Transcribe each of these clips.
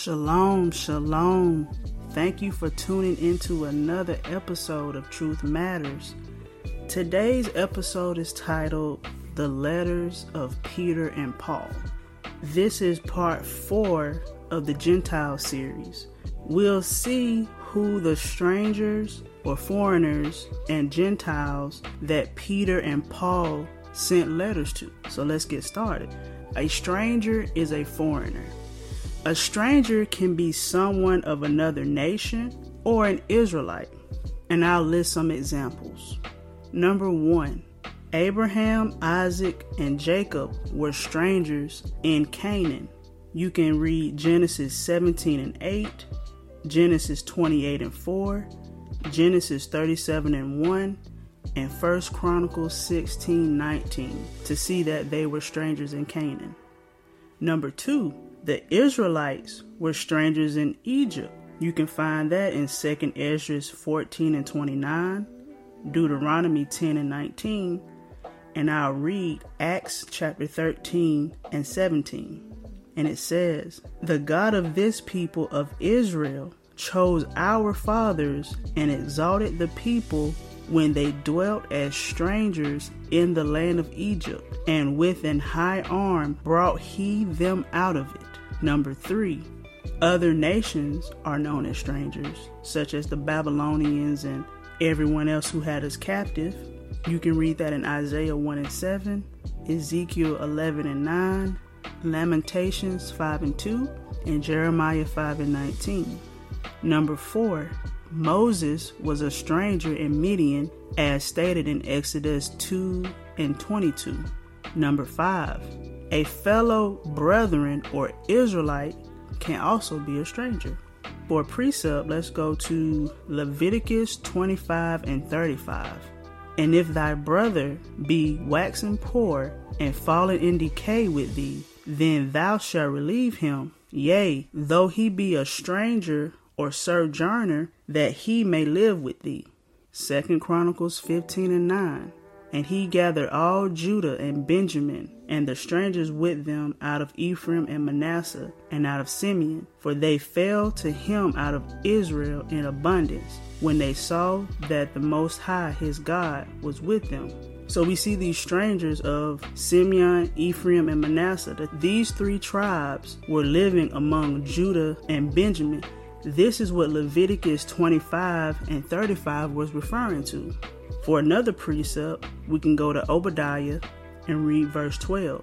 Shalom, shalom. Thank you for tuning into another episode of Truth Matters. Today's episode is titled The Letters of Peter and Paul. This is part four of the Gentile series. We'll see who the strangers or foreigners and Gentiles that Peter and Paul sent letters to. So let's get started. A stranger is a foreigner. A stranger can be someone of another nation or an Israelite. And I'll list some examples. Number one, Abraham, Isaac, and Jacob were strangers in Canaan. You can read Genesis 17 and 8, Genesis 28 and 4, Genesis 37 and 1, and 1 Chronicles 16 19 to see that they were strangers in Canaan. Number two, the Israelites were strangers in Egypt. You can find that in 2nd Esdras 14 and 29, Deuteronomy 10 and 19, and I'll read Acts chapter 13 and 17. And it says, The God of this people of Israel chose our fathers and exalted the people when they dwelt as strangers in the land of Egypt, and with an high arm brought he them out of it. Number three, other nations are known as strangers, such as the Babylonians and everyone else who had us captive. You can read that in Isaiah 1 and 7, Ezekiel 11 and 9, Lamentations 5 and 2, and Jeremiah 5 and 19. Number 4. Moses was a stranger in Midian as stated in Exodus 2 and 22. Number 5. A fellow brethren or Israelite can also be a stranger. For precept, let's go to Leviticus 25 and 35. And if thy brother be waxen poor and fallen in decay with thee, then thou shalt relieve him, yea, though he be a stranger or sojourner, that he may live with thee. Second Chronicles 15 and 9. And he gathered all Judah and Benjamin, and the strangers with them out of Ephraim and Manasseh, and out of Simeon, for they fell to him out of Israel in abundance, when they saw that the Most High his God was with them. So we see these strangers of Simeon, Ephraim, and Manasseh, that these three tribes were living among Judah and Benjamin. This is what Leviticus 25 and 35 was referring to. For another precept, we can go to Obadiah and read verse 12.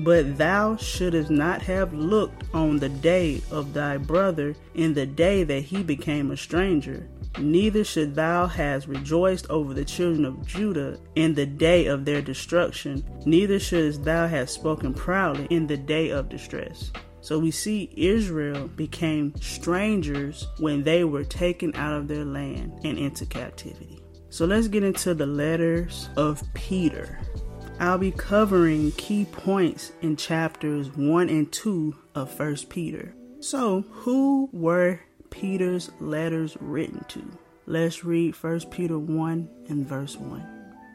But thou shouldest not have looked on the day of thy brother in the day that he became a stranger, neither should thou have rejoiced over the children of Judah in the day of their destruction, neither shouldst thou have spoken proudly in the day of distress. So we see Israel became strangers when they were taken out of their land and into captivity. So let's get into the letters of Peter. I'll be covering key points in chapters 1 and 2 of 1 Peter. So, who were Peter's letters written to? Let's read 1 Peter 1 and verse 1.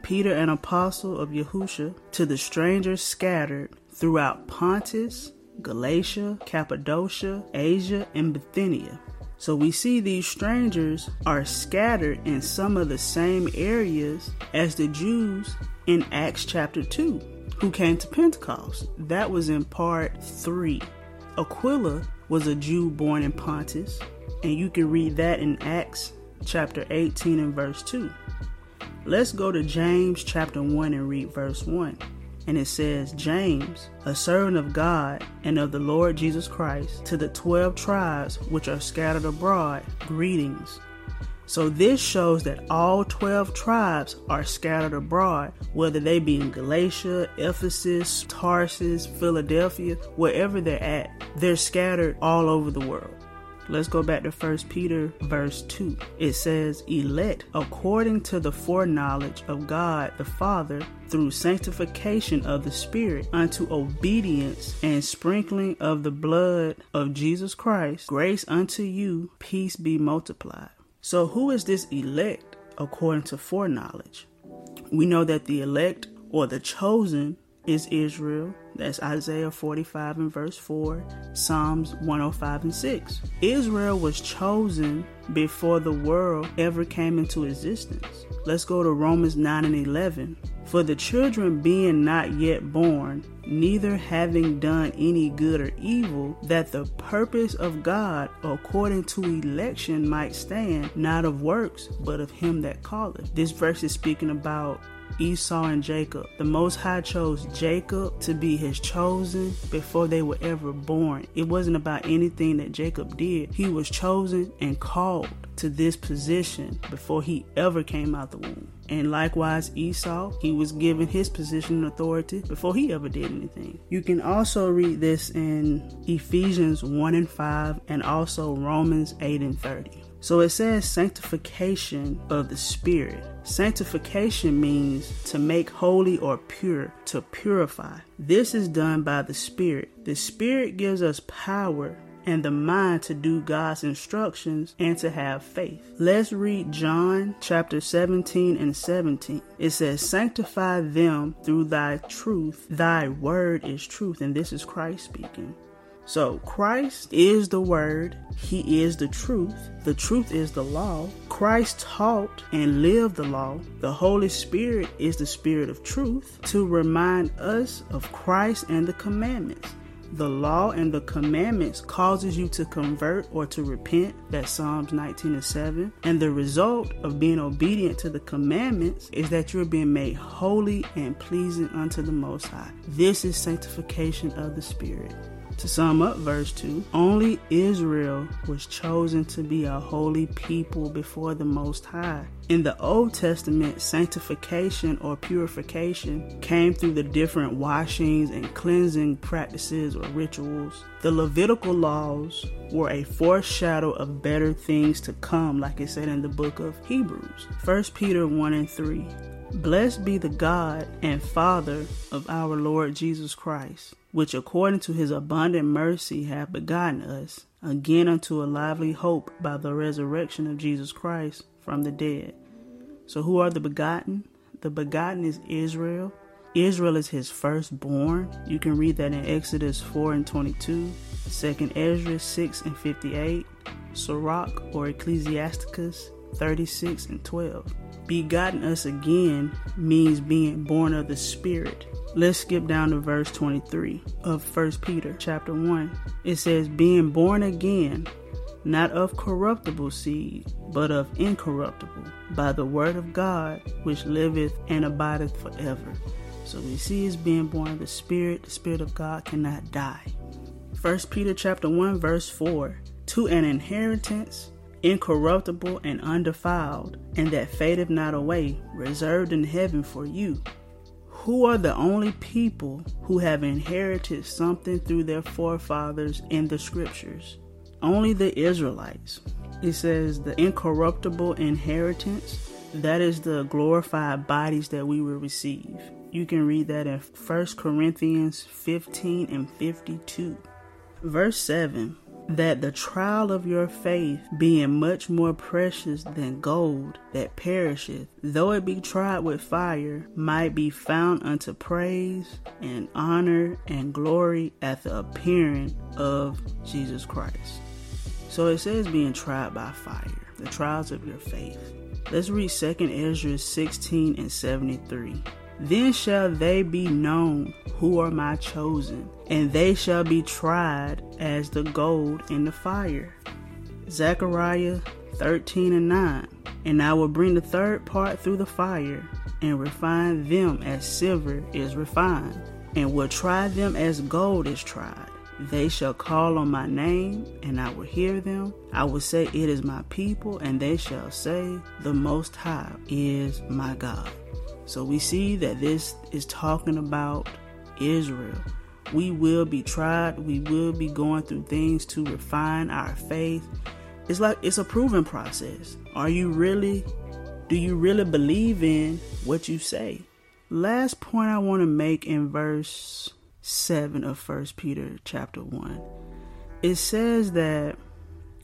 Peter, an apostle of Yahusha, to the strangers scattered throughout Pontus, Galatia, Cappadocia, Asia, and Bithynia so we see these strangers are scattered in some of the same areas as the Jews in Acts chapter 2 who came to Pentecost. That was in part 3. Aquila was a Jew born in Pontus, and you can read that in Acts chapter 18 and verse 2. Let's go to James chapter 1 and read verse 1 and it says, James, a servant of God and of the Lord Jesus Christ, to the twelve tribes which are scattered abroad, greetings. So this shows that all 12 tribes are scattered abroad, whether they be in Galatia, Ephesus, Tarsus, Philadelphia, wherever they're at. They're scattered all over the world. Let's go back to 1 Peter verse 2. It says, Elect according to the foreknowledge of God the Father through sanctification of the Spirit unto obedience and sprinkling of the blood of Jesus Christ, grace unto you, peace be multiplied. So, who is this elect according to foreknowledge? We know that the elect or the chosen is Israel, That's Isaiah 45 and verse 4, Psalms 105 and 6. Israel was chosen before the world ever came into existence. Let's go to Romans 9 and 11. For the children being not yet born, neither having done any good or evil, that the purpose of God according to election might stand, not of works, but of him that calleth. This verse is speaking about Esau and Jacob. The Most High chose Jacob to be his chosen before they were ever born. It wasn't about anything that Jacob did. He was chosen and called to this position before he ever came out the womb. And likewise, Esau, he was given his position and authority before he ever did anything. You can also read this in Ephesians 1 and 5 and also Romans 8 and 30. So it says sanctification of the Spirit. Sanctification means to make holy or pure, to purify. This is done by the Spirit. The Spirit gives us power and the mind to do God's instructions and to have faith. Let's read John chapter 17 and 17. It says, Sanctify them through thy truth. Thy word is truth. And this is Christ speaking. So, Christ is the Word, He is the truth, the truth is the law. Christ taught and lived the law. The Holy Spirit is the Spirit of truth to remind us of Christ and the commandments. The law and the commandments causes you to convert or to repent. That's Psalms 19 and 7. And the result of being obedient to the commandments is that you're being made holy and pleasing unto the Most High. This is sanctification of the Spirit. To sum up verse 2, only Israel was chosen to be a holy people before the Most High. In the Old Testament, sanctification or purification came through the different washings and cleansing practices or rituals. The Levitical laws were a foreshadow of better things to come, like it said in the book of Hebrews. 1 Peter 1 and 3. Blessed be the God and Father of our Lord Jesus Christ which according to his abundant mercy hath begotten us again unto a lively hope by the resurrection of Jesus Christ from the dead. So, who are the begotten? The begotten is Israel. Israel is his firstborn. You can read that in Exodus 4 and 22, 2nd Ezra 6 and 58, Sirach or Ecclesiasticus 36 and 12. Begotten us again means being born of the Spirit. Let's skip down to verse 23 of 1 Peter chapter 1. It says, Being born again, not of corruptible seed, but of incorruptible, by the word of God, which liveth and abideth forever. So we see is being born of the Spirit. The Spirit of God cannot die. 1 Peter chapter 1, verse 4. To an inheritance incorruptible and undefiled, and that fadeth not away, reserved in heaven for you who are the only people who have inherited something through their forefathers in the scriptures? Only the Israelites. It says the incorruptible inheritance, that is the glorified bodies that we will receive. You can read that in 1 Corinthians 15 and 52. Verse 7 that the trial of your faith, being much more precious than gold that perisheth, though it be tried with fire, might be found unto praise and honor and glory at the appearing of Jesus Christ. So it says being tried by fire, the trials of your faith. Let's read 2nd Ezra 16 and 73. Then shall they be known who are my chosen, and they shall be tried as the gold in the fire. Zechariah 13 and 9. And I will bring the third part through the fire, and refine them as silver is refined, and will try them as gold is tried. They shall call on my name, and I will hear them. I will say, It is my people, and they shall say, The Most High is my God. So we see that this is talking about Israel. We will be tried, we will be going through things to refine our faith. It's like it's a proven process. Are you really do you really believe in what you say? Last point I want to make in verse 7 of First Peter chapter 1. It says that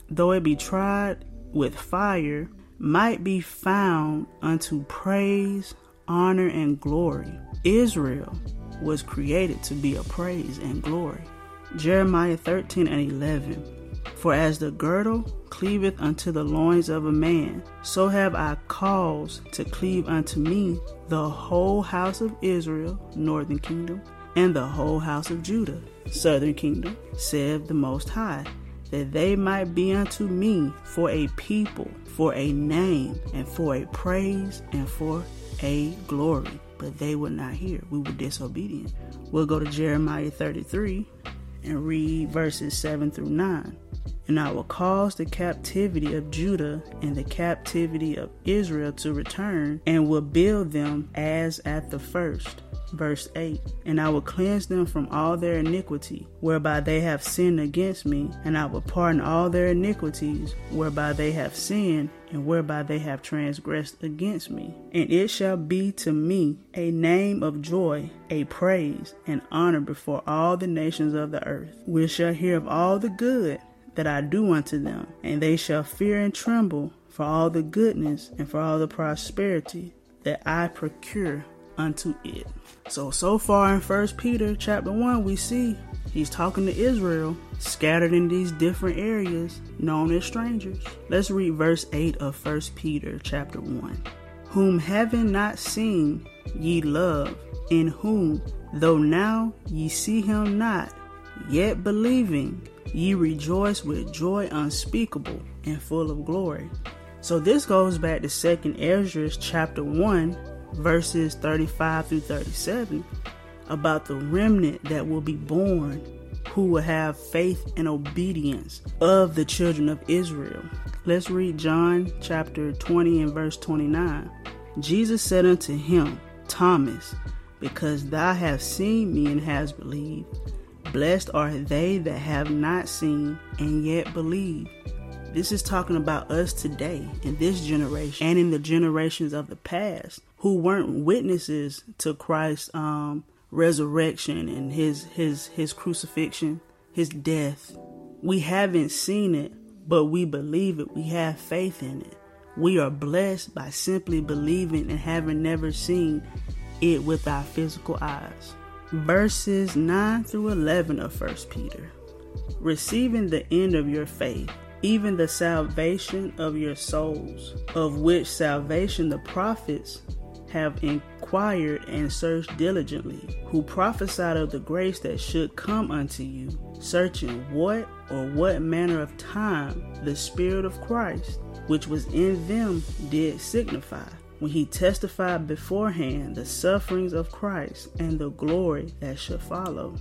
though it be tried with fire, might be found unto praise honor, and glory. Israel was created to be a praise and glory. Jeremiah 13 and 11. For as the girdle cleaveth unto the loins of a man, so have I caused to cleave unto me the whole house of Israel, northern kingdom, and the whole house of Judah, southern kingdom, saith the Most High, that they might be unto me for a people, for a name, and for a praise, and for a glory. But they would not hear. We were disobedient. We'll go to Jeremiah 33 and read verses 7 through 9. And I will cause the captivity of Judah and the captivity of Israel to return, and will build them as at the first verse 8 And I will cleanse them from all their iniquity, whereby they have sinned against me, and I will pardon all their iniquities, whereby they have sinned, and whereby they have transgressed against me. And it shall be to me a name of joy, a praise, and honor before all the nations of the earth, which shall hear of all the good that I do unto them, and they shall fear and tremble for all the goodness and for all the prosperity that I procure unto it. So so far in First Peter chapter 1 we see he's talking to Israel scattered in these different areas known as strangers. Let's read verse 8 of First Peter chapter 1. Whom having not seen ye love, in whom though now ye see him not, yet believing ye rejoice with joy unspeakable and full of glory. So this goes back to Second Ezra chapter 1 verses 35 through 37 about the remnant that will be born who will have faith and obedience of the children of Israel. Let's read John chapter 20 and verse 29. Jesus said unto him, Thomas, because thou hast seen me and hast believed, blessed are they that have not seen and yet believe. This is talking about us today, in this generation, and in the generations of the past who weren't witnesses to Christ's um, resurrection and his his his crucifixion, his death. We haven't seen it, but we believe it. We have faith in it. We are blessed by simply believing and having never seen it with our physical eyes. Verses 9 through 11 of 1 Peter. Receiving the end of your faith even the salvation of your souls, of which salvation the prophets have inquired and searched diligently, who prophesied of the grace that should come unto you, searching what or what manner of time the Spirit of Christ, which was in them, did signify, when he testified beforehand the sufferings of Christ and the glory that should follow.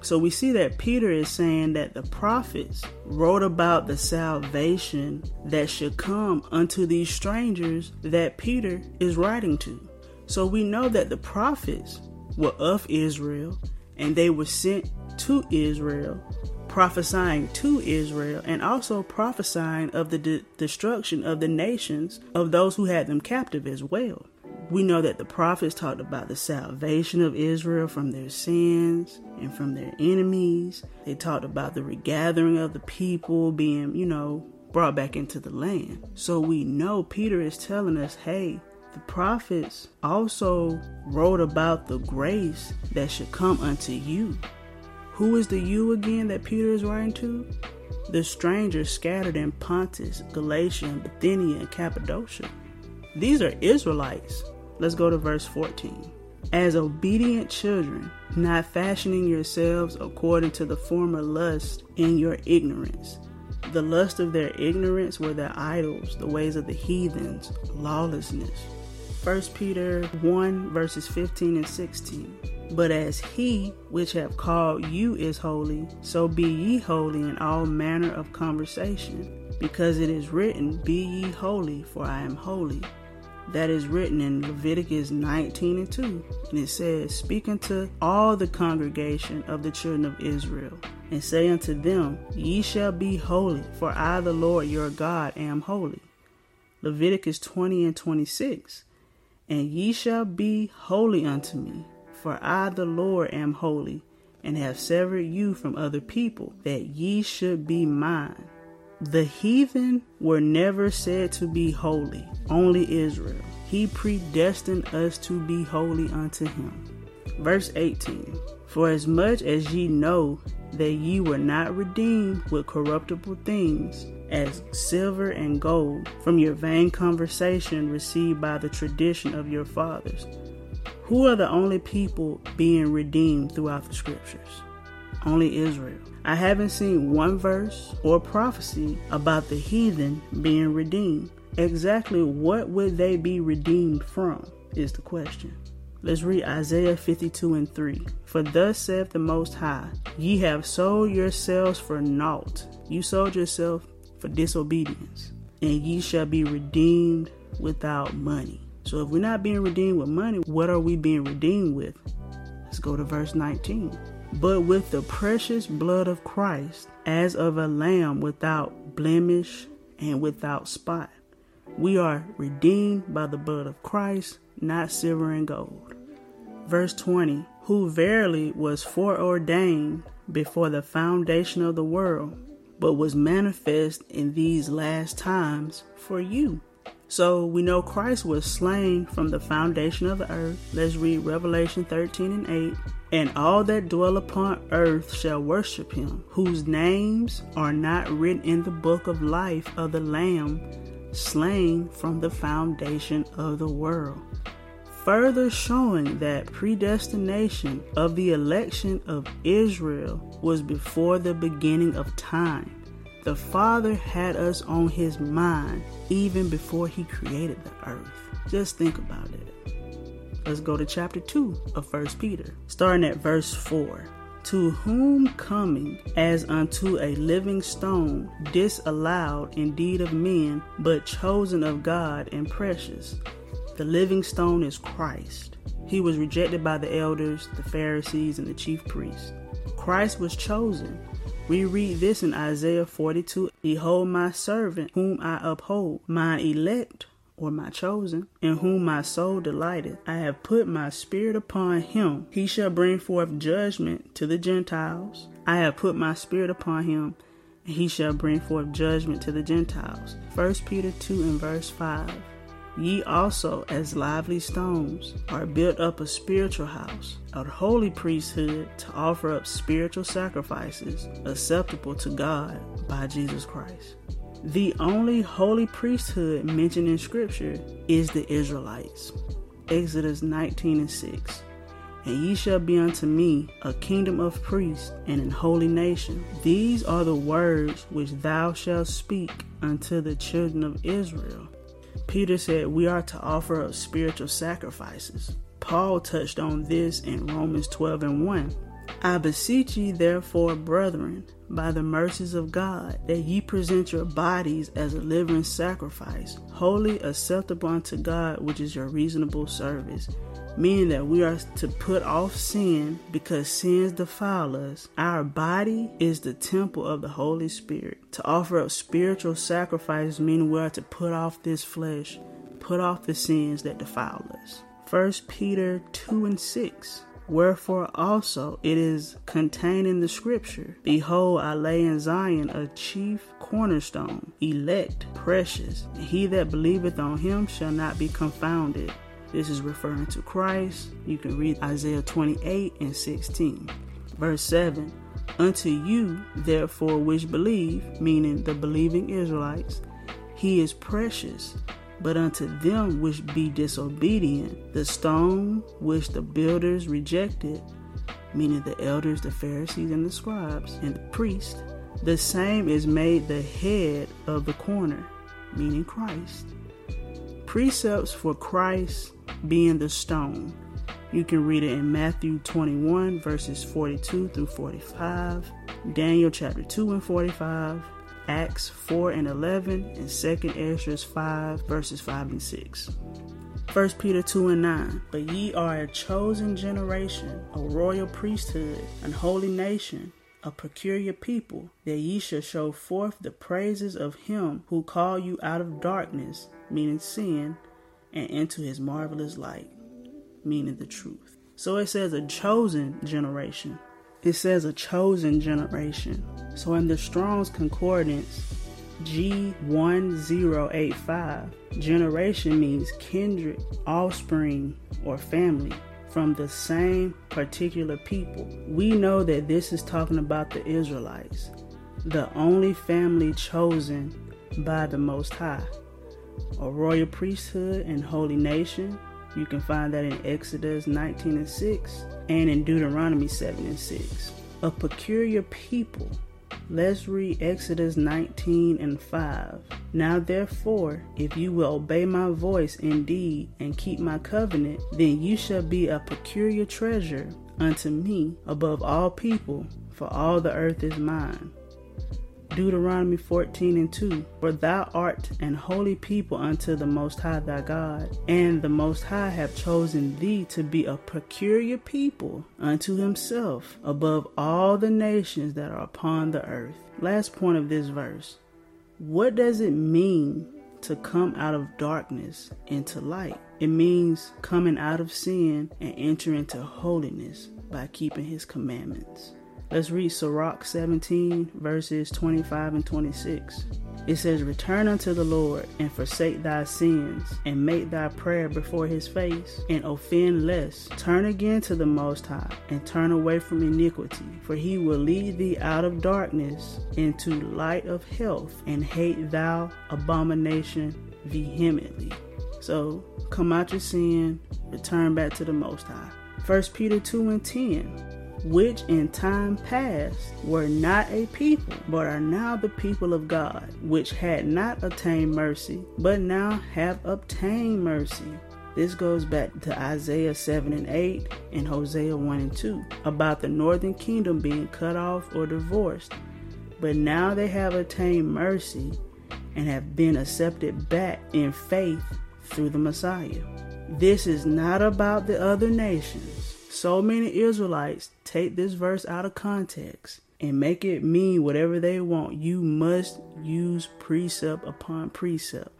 So we see that Peter is saying that the prophets wrote about the salvation that should come unto these strangers that Peter is writing to. So we know that the prophets were of Israel and they were sent to Israel, prophesying to Israel and also prophesying of the de- destruction of the nations of those who had them captive as well we know that the prophets talked about the salvation of Israel from their sins and from their enemies. They talked about the regathering of the people being, you know, brought back into the land. So we know Peter is telling us, hey, the prophets also wrote about the grace that should come unto you. Who is the you again that Peter is writing to? The strangers scattered in Pontus, Galatia, Bithynia, and Cappadocia. These are Israelites Let's go to verse 14. As obedient children, not fashioning yourselves according to the former lust in your ignorance. The lust of their ignorance were their idols, the ways of the heathens, lawlessness. 1 Peter 1 verses 15 and 16. But as he which have called you is holy, so be ye holy in all manner of conversation, because it is written, Be ye holy, for I am holy that is written in Leviticus 19 and 2. And it says, Speak unto all the congregation of the children of Israel, and say unto them, Ye shall be holy, for I, the Lord your God, am holy. Leviticus 20 and 26. And ye shall be holy unto me, for I, the Lord, am holy, and have severed you from other people, that ye should be mine. The heathen were never said to be holy, only Israel. He predestined us to be holy unto him. Verse 18 For as much as ye know that ye were not redeemed with corruptible things, as silver and gold, from your vain conversation received by the tradition of your fathers. Who are the only people being redeemed throughout the scriptures? Only Israel. I haven't seen one verse or prophecy about the heathen being redeemed. Exactly what would they be redeemed from is the question. Let's read Isaiah 52 and 3. For thus saith the Most High, Ye have sold yourselves for naught. You sold yourself for disobedience, and ye shall be redeemed without money. So if we're not being redeemed with money, what are we being redeemed with? Let's go to verse 19. But with the precious blood of Christ, as of a lamb without blemish and without spot, we are redeemed by the blood of Christ, not silver and gold verse 20, who verily was foreordained before the foundation of the world, but was manifest in these last times for you. So we know Christ was slain from the foundation of the earth. Let's read Revelation 13 and 8. And all that dwell upon earth shall worship him, whose names are not written in the book of life of the Lamb slain from the foundation of the world further showing that predestination of the election of Israel was before the beginning of time. The Father had us on his mind even before he created the earth. Just think about it. Let's go to chapter 2 of 1 Peter, starting at verse 4 to whom coming as unto a living stone, disallowed indeed of men, but chosen of God and precious. The living stone is Christ. He was rejected by the elders, the Pharisees, and the chief priests. Christ was chosen. We read this in Isaiah 42 Behold, my servant, whom I uphold, my elect, or my chosen, in whom my soul delighteth. I have put my spirit upon him. He shall bring forth judgment to the Gentiles. I have put my spirit upon him, and he shall bring forth judgment to the Gentiles. 1 Peter 2 and verse 5. Ye also, as lively stones, are built up a spiritual house, a holy priesthood to offer up spiritual sacrifices acceptable to God by Jesus Christ. The only holy priesthood mentioned in Scripture is the Israelites. Exodus 19 and 6. And ye shall be unto me a kingdom of priests and an holy nation. These are the words which thou shalt speak unto the children of Israel Peter said we are to offer up spiritual sacrifices. Paul touched on this in Romans 12 and 1. I beseech ye, therefore, brethren, by the mercies of God, that ye present your bodies as a living sacrifice, wholly acceptable unto God, which is your reasonable service meaning that we are to put off sin because sins defile us. Our body is the temple of the Holy Spirit. To offer up spiritual sacrifices, meaning we are to put off this flesh, put off the sins that defile us. 1 Peter 2 and 6. Wherefore also it is contained in the scripture Behold, I lay in Zion a chief cornerstone, elect, precious, he that believeth on him shall not be confounded. This is referring to Christ. You can read Isaiah 28 and 16. Verse 7 Unto you, therefore, which believe, meaning the believing Israelites, he is precious. But unto them which be disobedient, the stone which the builders rejected, meaning the elders, the Pharisees, and the scribes, and the priests, the same is made the head of the corner, meaning Christ. Precepts for Christ being the stone. You can read it in Matthew 21, verses 42 through 45, Daniel chapter 2 and 45, Acts 4 and 11, and 2nd Esdras 5, verses 5 and 6. 1 Peter 2 and 9. But ye are a chosen generation, a royal priesthood, an holy nation, a peculiar people, that ye shall show forth the praises of him who called you out of darkness, meaning sin, and into his marvelous light, meaning the truth. So it says a chosen generation. It says a chosen generation. So in the Strong's Concordance, G1085, generation means kindred, offspring, or family. from the same particular people. We know that this is talking about the Israelites, the only family chosen by the Most High, a royal priesthood and holy nation. You can find that in Exodus 19 and 6 and in Deuteronomy 7 and 6. A peculiar people Let's read Exodus 19 and 5. Now, therefore, if you will obey my voice indeed and keep my covenant, then you shall be a peculiar treasure unto me above all people, for all the earth is mine. Deuteronomy 14 and 2 For thou art an holy people unto the Most High thy God, and the Most High have chosen thee to be a peculiar people unto himself above all the nations that are upon the earth. Last point of this verse What does it mean to come out of darkness into light? It means coming out of sin and entering into holiness by keeping his commandments. Let's read Sirach 17, verses 25 and 26. It says, Return unto the Lord and forsake thy sins, and make thy prayer before his face, and offend less. Turn again to the Most High, and turn away from iniquity, for he will lead thee out of darkness into light of health, and hate thou abomination vehemently. So come out your sin, return back to the Most High. 1 Peter 2 and 10 which in time past were not a people, but are now the people of God, which had not obtained mercy, but now have obtained mercy. This goes back to Isaiah 7 and 8 and Hosea 1 and 2 about the northern kingdom being cut off or divorced. But now they have attained mercy and have been accepted back in faith through the Messiah. This is not about the other nations so many Israelites take this verse out of context and make it mean whatever they want. You must use precept upon precept.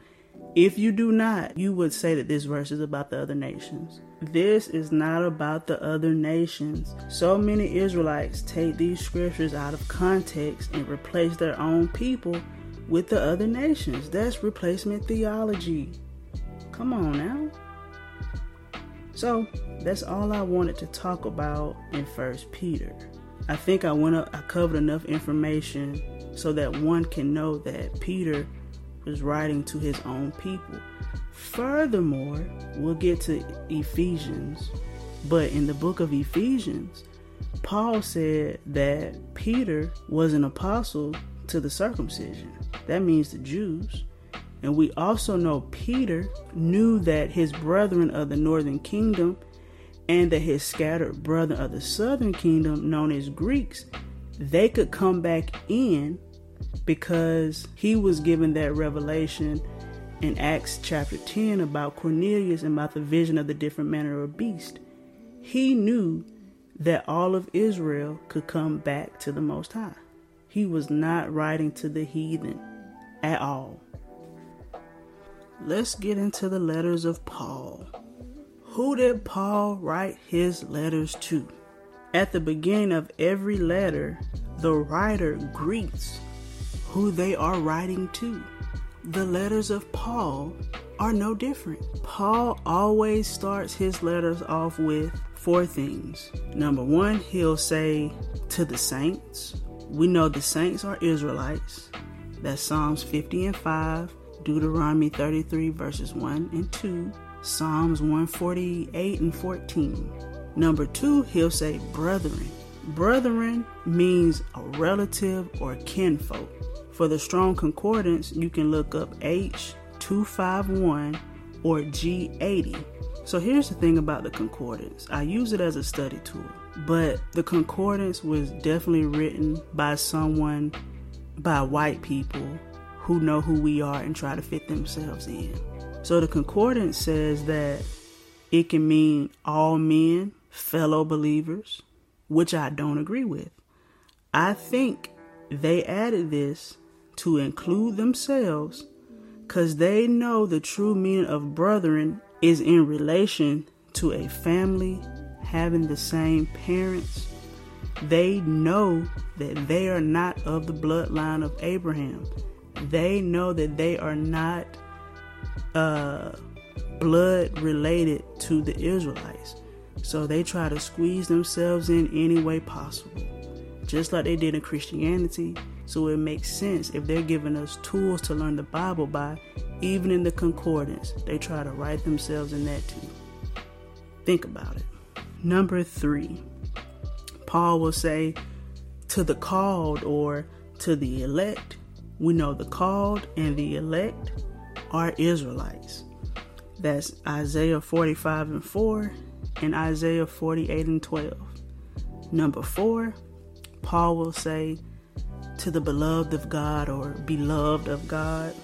If you do not, you would say that this verse is about the other nations. This is not about the other nations. So many Israelites take these scriptures out of context and replace their own people with the other nations. That's replacement theology. Come on now. So that's all I wanted to talk about in First Peter. I think I went up, I covered enough information so that one can know that Peter was writing to his own people. Furthermore, we'll get to Ephesians, but in the book of Ephesians, Paul said that Peter was an apostle to the circumcision. That means the Jews. And we also know Peter knew that his brethren of the northern kingdom and that his scattered brethren of the southern kingdom, known as Greeks, they could come back in because he was given that revelation in Acts chapter 10 about Cornelius and about the vision of the different manner of beast. He knew that all of Israel could come back to the Most High. He was not writing to the heathen at all. Let's get into the letters of Paul. Who did Paul write his letters to? At the beginning of every letter, the writer greets who they are writing to. The letters of Paul are no different. Paul always starts his letters off with four things. Number one, he'll say to the saints. We know the saints are Israelites. That's Psalms 50 and 5. Deuteronomy 33, verses 1 and 2, Psalms 148 and 14. Number two, he'll say brethren. Brethren means a relative or kinfolk. For the strong concordance, you can look up H251 or G80. So here's the thing about the concordance I use it as a study tool, but the concordance was definitely written by someone, by white people who know who we are and try to fit themselves in. So the concordance says that it can mean all men, fellow believers, which I don't agree with. I think they added this to include themselves because they know the true meaning of brethren is in relation to a family having the same parents. They know that they are not of the bloodline of Abraham they know that they are not uh, blood related to the Israelites. So they try to squeeze themselves in any way possible, just like they did in Christianity. So it makes sense if they're giving us tools to learn the Bible by, even in the concordance, they try to write themselves in that too. Think about it. Number three, Paul will say, to the called or to the elect. We know the called and the elect are Israelites. That's Isaiah 45 and 4 and Isaiah 48 and 12. Number four, Paul will say, to the beloved of God or beloved of God.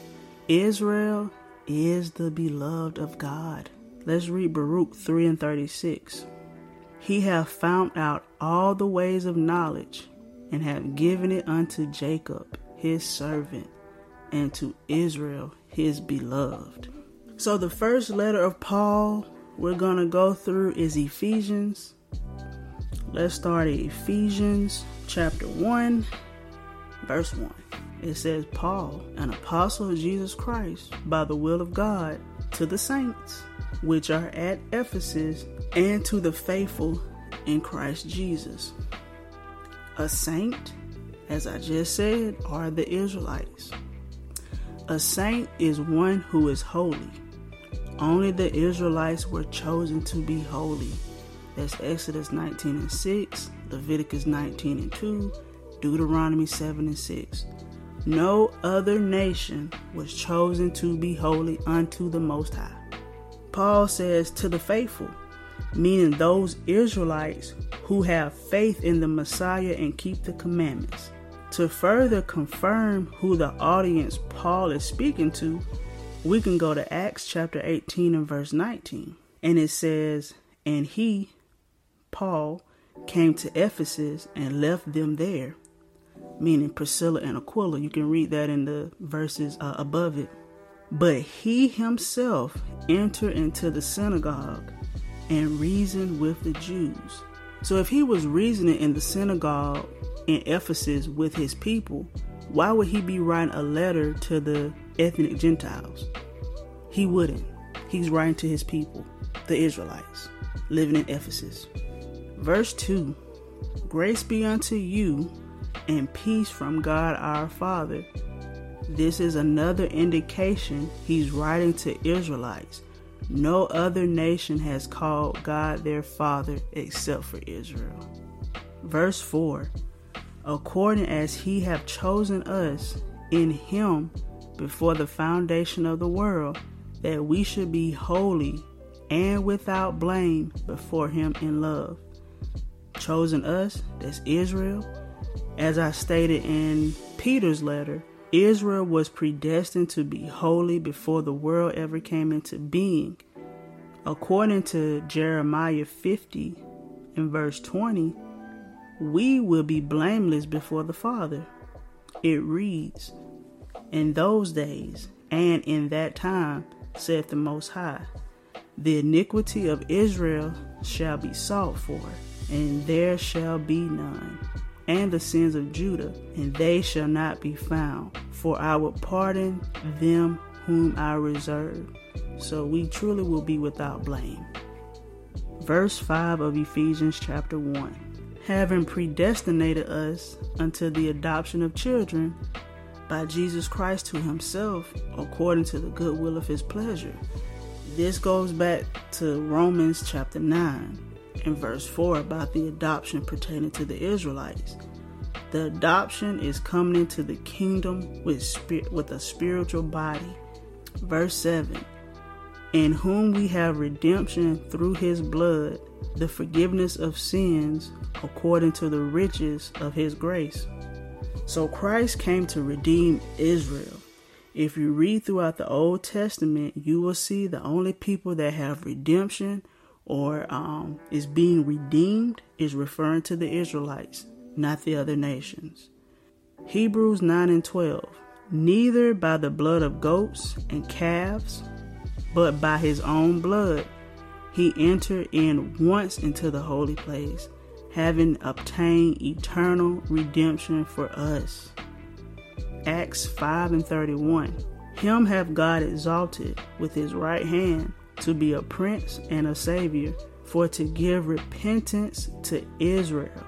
Israel is the beloved of God. Let's read Baruch 3 and 36. He hath found out all the ways of knowledge and have given it unto Jacob, his servant, and to Israel, his beloved. So, the first letter of Paul we're going to go through is Ephesians. Let's start at Ephesians chapter 1, verse 1. It says, Paul, an apostle of Jesus Christ, by the will of God, to the saints which are at Ephesus, and to the faithful in Christ Jesus. A saint, as I just said, are the Israelites. A saint is one who is holy. Only the Israelites were chosen to be holy. That's Exodus 19 and 6, Leviticus 19 and 2, Deuteronomy 7 and 6. No other nation was chosen to be holy unto the Most High. Paul says to the faithful, meaning those Israelites who have faith in the Messiah and keep the commandments. To further confirm who the audience Paul is speaking to, we can go to Acts chapter 18 and verse 19. And it says, And he, Paul, came to Ephesus and left them there, meaning Priscilla and Aquila. You can read that in the verses uh, above it. But he himself entered into the synagogue and reasoned with the Jews. So if he was reasoning in the synagogue in Ephesus with his people, why would he be writing a letter to the ethnic Gentiles? He wouldn't. He's writing to his people, the Israelites, living in Ephesus. Verse 2 Grace be unto you and peace from God our Father. This is another indication he's writing to Israelites no other nation has called God their Father except for Israel. Verse 4 According as he have chosen us in him before the foundation of the world, that we should be holy and without blame before him in love. Chosen us, that's Israel. As I stated in Peter's letter, Israel was predestined to be holy before the world ever came into being. According to Jeremiah 50 in verse 20, we will be blameless before the Father. It reads, In those days and in that time, saith the Most High, the iniquity of Israel shall be sought for, and there shall be none and the sins of Judah, and they shall not be found. For I will pardon them whom I reserve. So we truly will be without blame. Verse 5 of Ephesians chapter 1 Having predestinated us unto the adoption of children by Jesus Christ to himself, according to the good will of his pleasure. This goes back to Romans chapter 9 and verse 4 about the adoption pertaining to the Israelites. The adoption is coming into the kingdom with spirit, with a spiritual body. Verse 7 In whom we have redemption through his blood, the forgiveness of sins according to the riches of his grace. So Christ came to redeem Israel. If you read throughout the Old Testament, you will see the only people that have redemption or um, is being redeemed is referring to the Israelites, not the other nations. Hebrews 9 and 12. Neither by the blood of goats and calves, but by his own blood, he entered in once into the holy place, having obtained eternal redemption for us. Acts 5 and 31. Him have God exalted with his right hand to be a prince and a savior, for to give repentance to Israel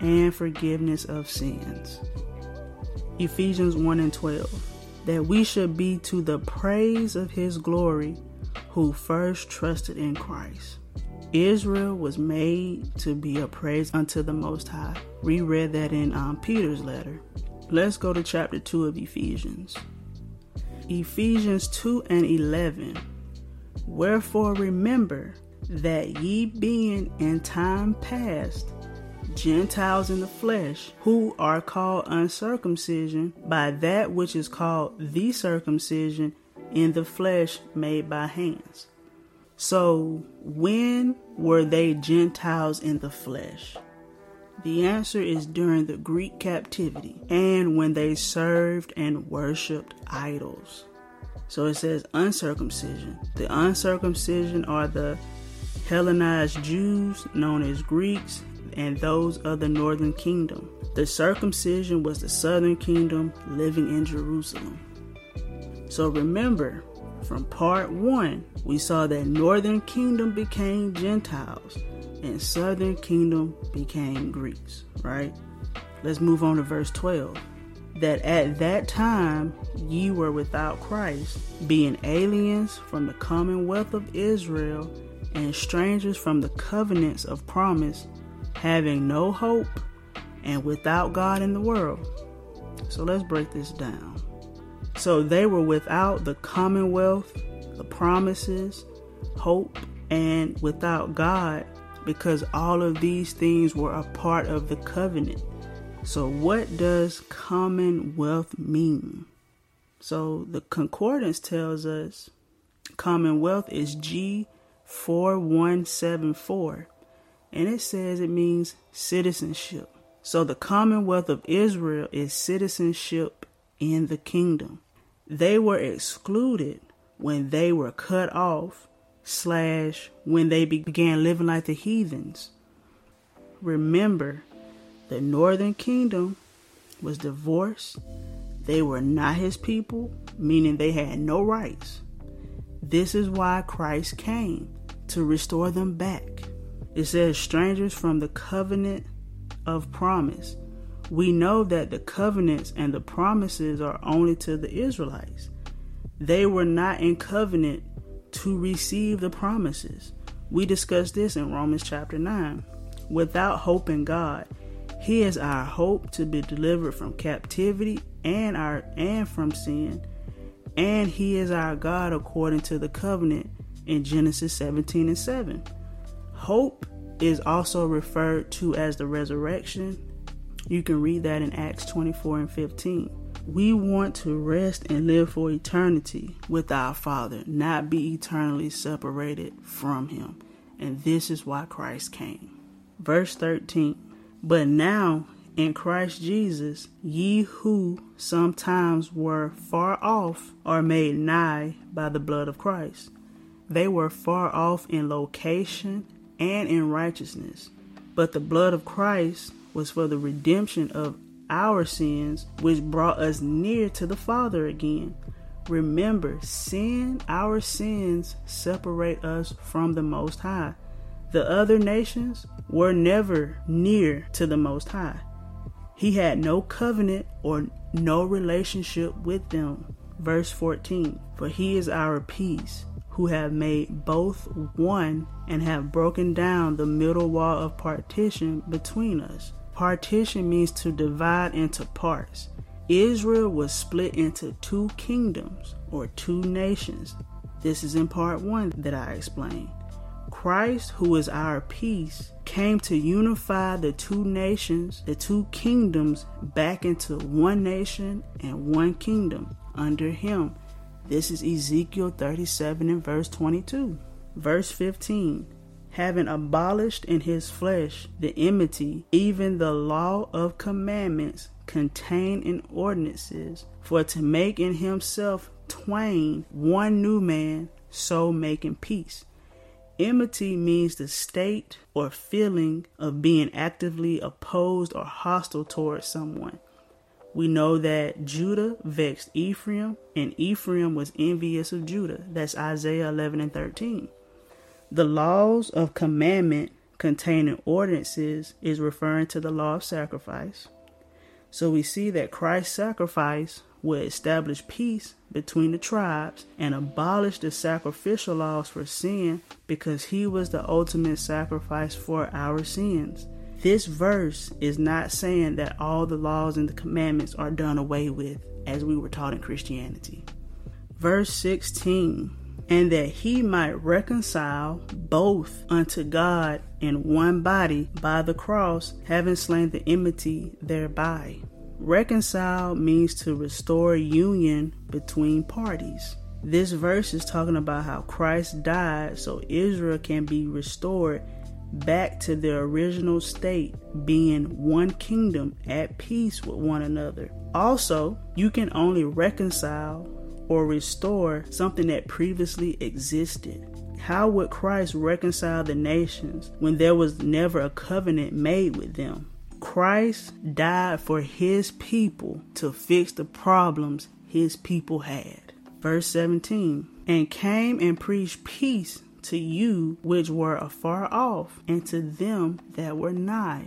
and forgiveness of sins. Ephesians 1 and 12. That we should be to the praise of his glory who first trusted in Christ. Israel was made to be a praise unto the Most High. We read that in um, Peter's letter. Let's go to chapter 2 of Ephesians. Ephesians 2 and 11. Wherefore remember that ye being in time past Gentiles in the flesh, who are called uncircumcision by that which is called the circumcision in the flesh made by hands. So, when were they Gentiles in the flesh? The answer is during the Greek captivity and when they served and worshiped idols. So it says uncircumcision. The uncircumcision are the Hellenized Jews known as Greeks and those of the northern kingdom. The circumcision was the southern kingdom living in Jerusalem. So remember, from part one, we saw that northern kingdom became Gentiles and southern kingdom became Greeks, right? Let's move on to verse 12. That at that time ye were without Christ, being aliens from the commonwealth of Israel and strangers from the covenants of promise, having no hope and without God in the world. So let's break this down. So they were without the commonwealth, the promises, hope, and without God because all of these things were a part of the covenant. So, what does commonwealth mean? So, the concordance tells us commonwealth is G4174, and it says it means citizenship. So, the commonwealth of Israel is citizenship in the kingdom. They were excluded when they were cut off slash when they began living like the heathens. Remember, the northern kingdom was divorced. They were not his people, meaning they had no rights. This is why Christ came to restore them back. It says, strangers from the covenant of promise. We know that the covenants and the promises are only to the Israelites. They were not in covenant to receive the promises. We discussed this in Romans chapter 9. Without hope in God, He is our hope to be delivered from captivity and our and from sin. And He is our God according to the covenant in Genesis 17 and 7. Hope is also referred to as the resurrection. You can read that in Acts 24 and 15. We want to rest and live for eternity with our Father, not be eternally separated from Him. And this is why Christ came. Verse 13 But now in Christ Jesus, ye who sometimes were far off are made nigh by the blood of Christ. They were far off in location and in righteousness, but the blood of Christ was for the redemption of our sins, which brought us near to the Father again. Remember, sin, our sins, separate us from the Most High. The other nations were never near to the Most High. He had no covenant or no relationship with them. Verse 14 For he is our peace, who have made both one and have broken down the middle wall of partition between us Partition means to divide into parts. Israel was split into two kingdoms or two nations. This is in part one that I explained. Christ, who is our peace, came to unify the two nations, the two kingdoms, back into one nation and one kingdom under him. This is Ezekiel 37 and verse 22. Verse 15 having abolished in his flesh the enmity, even the law of commandments contained in ordinances, for to make in himself twain one new man, so making peace. Enmity means the state or feeling of being actively opposed or hostile towards someone. We know that Judah vexed Ephraim, and Ephraim was envious of Judah. That's Isaiah 11 and 13. The laws of commandment containing ordinances is referring to the law of sacrifice. So we see that Christ's sacrifice will establish peace between the tribes and abolish the sacrificial laws for sin because he was the ultimate sacrifice for our sins. This verse is not saying that all the laws and the commandments are done away with as we were taught in Christianity. Verse 16 and that he might reconcile both unto God in one body by the cross, having slain the enmity thereby. Reconcile means to restore union between parties. This verse is talking about how Christ died so Israel can be restored back to their original state, being one kingdom at peace with one another. Also, you can only reconcile or restore something that previously existed. How would Christ reconcile the nations when there was never a covenant made with them? Christ died for his people to fix the problems his people had. Verse 17 And came and preached peace to you which were afar off, and to them that were nigh.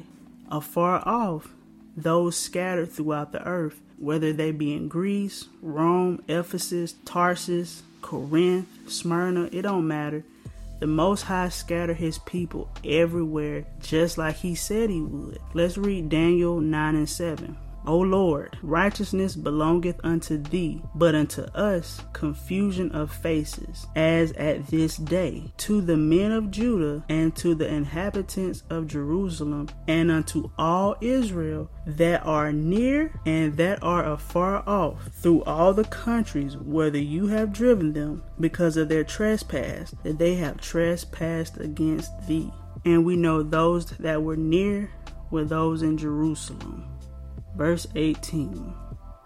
Afar off, those scattered throughout the earth whether they be in Greece, Rome, Ephesus, Tarsus, Corinth, Smyrna, it don't matter. The Most High scattered his people everywhere, just like he said he would. Let's read Daniel 9 and 7. O Lord, righteousness belongeth unto thee, but unto us confusion of faces, as at this day, to the men of Judah and to the inhabitants of Jerusalem, and unto all Israel that are near and that are afar off, through all the countries whither you have driven them, because of their trespass, that they have trespassed against thee. And we know those that were near were those in Jerusalem. Verse 18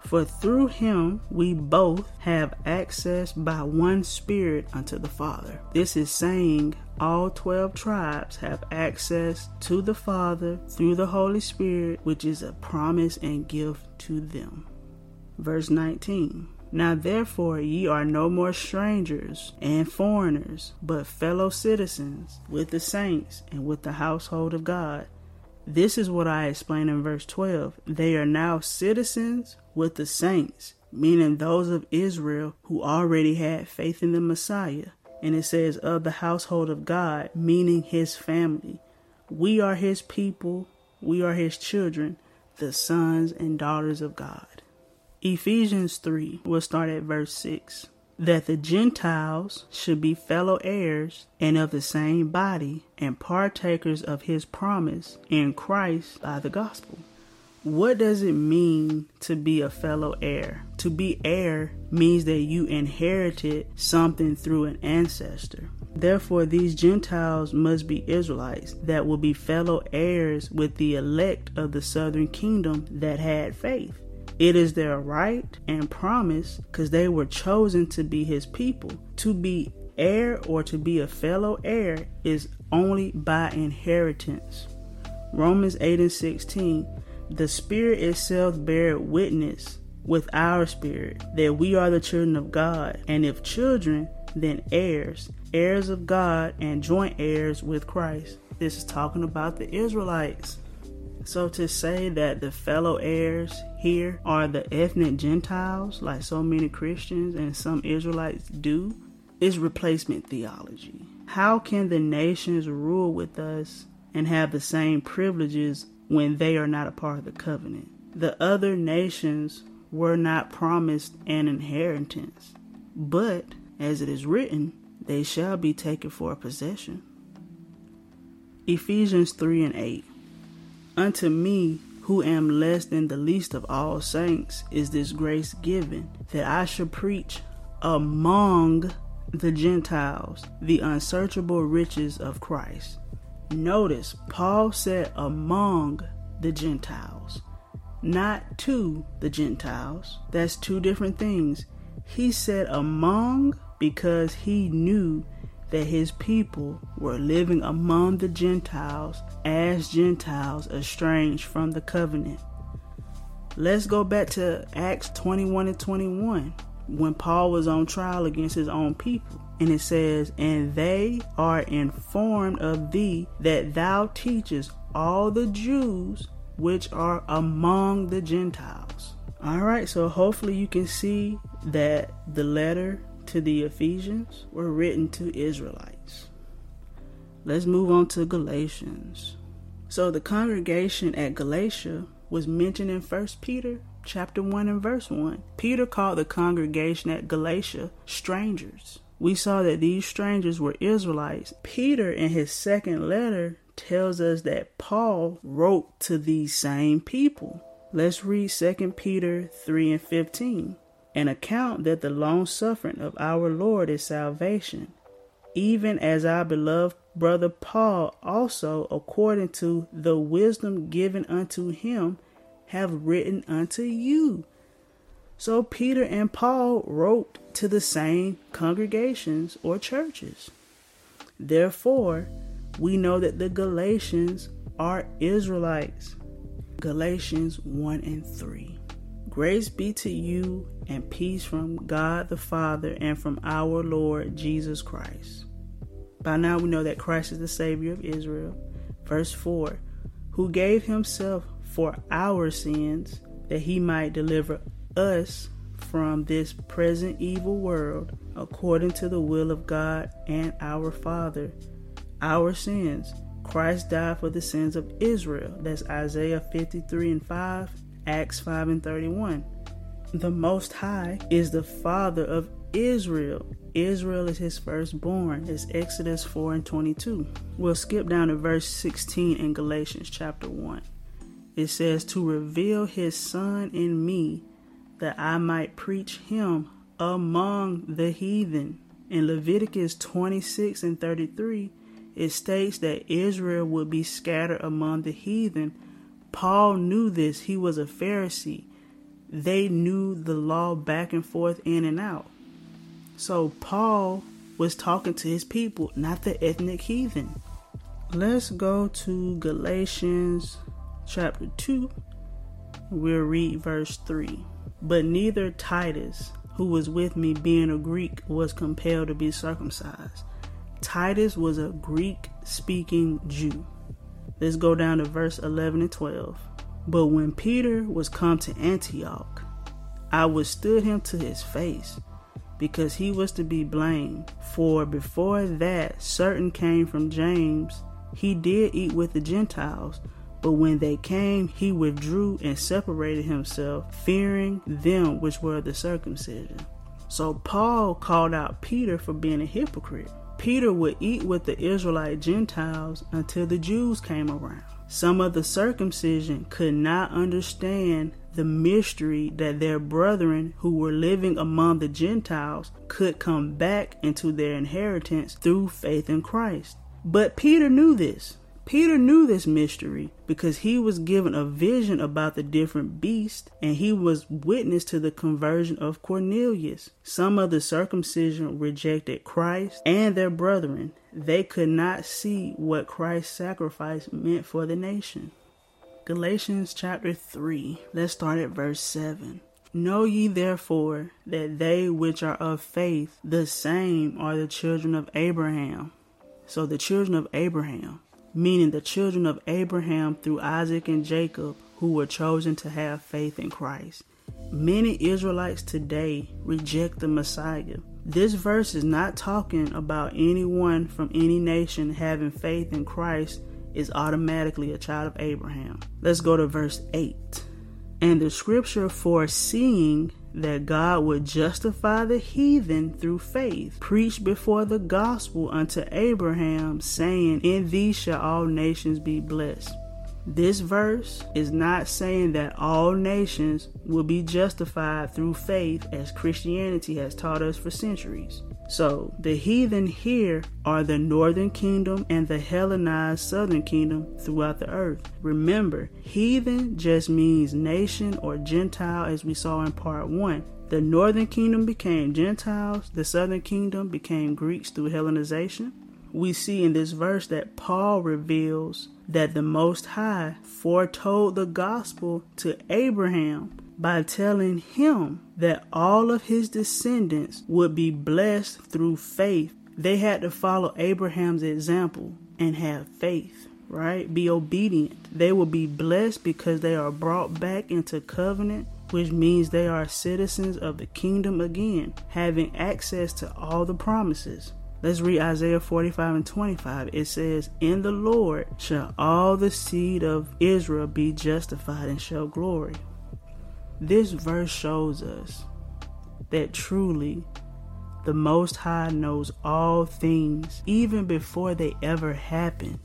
For through him we both have access by one Spirit unto the Father. This is saying all 12 tribes have access to the Father through the Holy Spirit, which is a promise and gift to them. Verse 19 now therefore ye are no more strangers and foreigners, but fellow citizens with the saints and with the household of God this is what I explained in verse 12. They are now citizens with the saints, meaning those of Israel who already had faith in the Messiah. And it says, of the household of God, meaning his family. We are his people, we are his children, the sons and daughters of God. Ephesians 3, we'll start at verse 6 that the Gentiles should be fellow heirs and of the same body and partakers of his promise in Christ by the gospel. What does it mean to be a fellow heir? To be heir means that you inherited something through an ancestor. Therefore, these Gentiles must be Israelites that will be fellow heirs with the elect of the southern kingdom that had faith. It is their right and promise because they were chosen to be his people. To be heir or to be a fellow heir is only by inheritance. Romans 8 and 16. The Spirit itself beareth witness with our spirit that we are the children of God, and if children, then heirs, heirs of God, and joint heirs with Christ. This is talking about the Israelites. So to say that the fellow heirs here are the ethnic Gentiles, like so many Christians and some Israelites do, is replacement theology. How can the nations rule with us and have the same privileges when they are not a part of the covenant? The other nations were not promised an inheritance, but as it is written, they shall be taken for a possession. Ephesians 3 and 8. Unto me, who am less than the least of all saints, is this grace given, that I should preach among the Gentiles the unsearchable riches of Christ. Notice, Paul said among the Gentiles, not to the Gentiles. That's two different things. He said among because he knew that his people were living among the Gentiles as Gentiles estranged from the covenant. Let's go back to Acts 21 and 21 when Paul was on trial against his own people. and it says, And they are informed of thee that thou teachest all the Jews which are among the Gentiles. All right, so hopefully you can see that the letter to the Ephesians were written to Israelites. Let's move on to Galatians. So the congregation at Galatia was mentioned in 1 Peter chapter 1 and verse 1. Peter called the congregation at Galatia strangers. We saw that these strangers were Israelites. Peter in his second letter tells us that Paul wrote to these same people. Let's read 2 Peter 3 and 15. An account that the long suffering of our Lord is salvation, even as our beloved brother Paul also, according to the wisdom given unto him, have written unto you. So Peter and Paul wrote to the same congregations or churches. Therefore, we know that the Galatians are Israelites. Galatians 1 and 3. Grace be to you and peace from God the Father and from our Lord Jesus Christ. By now we know that Christ is the Savior of Israel. Verse 4 Who gave himself for our sins that he might deliver us from this present evil world according to the will of God and our Father. Our sins. Christ died for the sins of Israel. That's Isaiah 53 and 5, Acts 5 and 31. The Most High is the Father of Israel. Israel is his firstborn. It's Exodus 4 and 22. We'll skip down to verse 16 in Galatians chapter 1. It says, To reveal his Son in me, that I might preach him among the heathen. In Leviticus 26 and 33, it states that Israel would be scattered among the heathen. Paul knew this. He was a Pharisee. They knew the law back and forth, in and out. So Paul was talking to his people, not the ethnic heathen. Let's go to Galatians chapter 2. We'll read verse 3. But neither Titus, who was with me being a Greek, was compelled to be circumcised Titus was a Greek speaking Jew. Let's go down to verse 11 and 12. But when Peter was come to Antioch, I withstood him to his face, because he was to be blamed. For before that, certain came from James. He did eat with the Gentiles, but when they came, he withdrew and separated himself, fearing them which were the circumcision. So Paul called out Peter for being a hypocrite. Peter would eat with the Israelite Gentiles until the Jews came around. Some of the circumcision could not understand the mystery that their brethren who were living among the Gentiles could come back into their inheritance through faith in Christ. But Peter knew this. Peter knew this mystery because he was given a vision about the different beasts and he was witness to the conversion of Cornelius. Some of the circumcision rejected Christ and their brethren. They could not see what Christ's sacrifice meant for the nation. Galatians chapter 3, let's start at verse 7. Know ye therefore that they which are of faith, the same are the children of Abraham. So the children of Abraham meaning the children of Abraham through Isaac and Jacob, who were chosen to have faith in Christ. Many Israelites today reject the Messiah. This verse is not talking about anyone from any nation having faith in Christ is automatically a child of Abraham. Let's go to verse 8. And the scripture foreseeing that God would justify the heathen through faith, preached before the gospel unto Abraham, saying, In thee shall all nations be blessed. This verse is not saying that all nations will be justified through faith as Christianity has taught us for centuries. So, the heathen here are the northern kingdom and the Hellenized southern kingdom throughout the earth. Remember, heathen just means nation or Gentile, as we saw in part 1. The northern kingdom became Gentiles, the southern kingdom became Greeks through Hellenization. We see in this verse that Paul reveals that the Most High foretold the gospel to Abraham by telling him that all of his descendants would be blessed through faith. They had to follow Abraham's example and have faith, right? Be obedient. They will be blessed because they are brought back into covenant, which means they are citizens of the kingdom again, having access to all the promises. Let's read Isaiah 45 and 25. It says, In the Lord shall all the seed of Israel be justified and shall glory. This verse shows us that truly the Most High knows all things, even before they ever happen.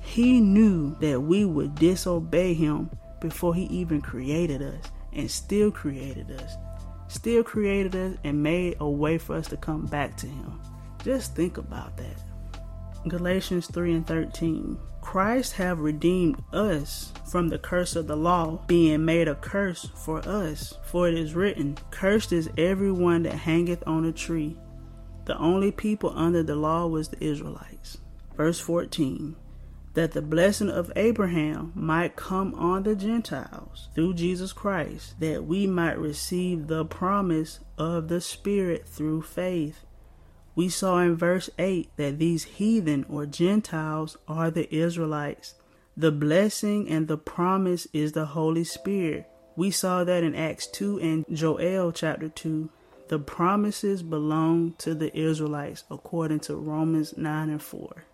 He knew that we would disobey Him before He even created us, and still created us. Still created us and made a way for us to come back to Him. Just think about that. Galatians 3 and 13. Christ have redeemed us from the curse of the law, being made a curse for us. For it is written, Cursed is everyone that hangeth on a tree. The only people under the law was the Israelites. Verse 14 that the blessing of Abraham might come on the Gentiles through Jesus Christ, that we might receive the promise of the Spirit through faith. We saw in verse 8 that these heathen or Gentiles are the Israelites. The blessing and the promise is the Holy Spirit. We saw that in Acts 2 and Joel chapter 2. The promises belong to the Israelites according to Romans 9 and 4.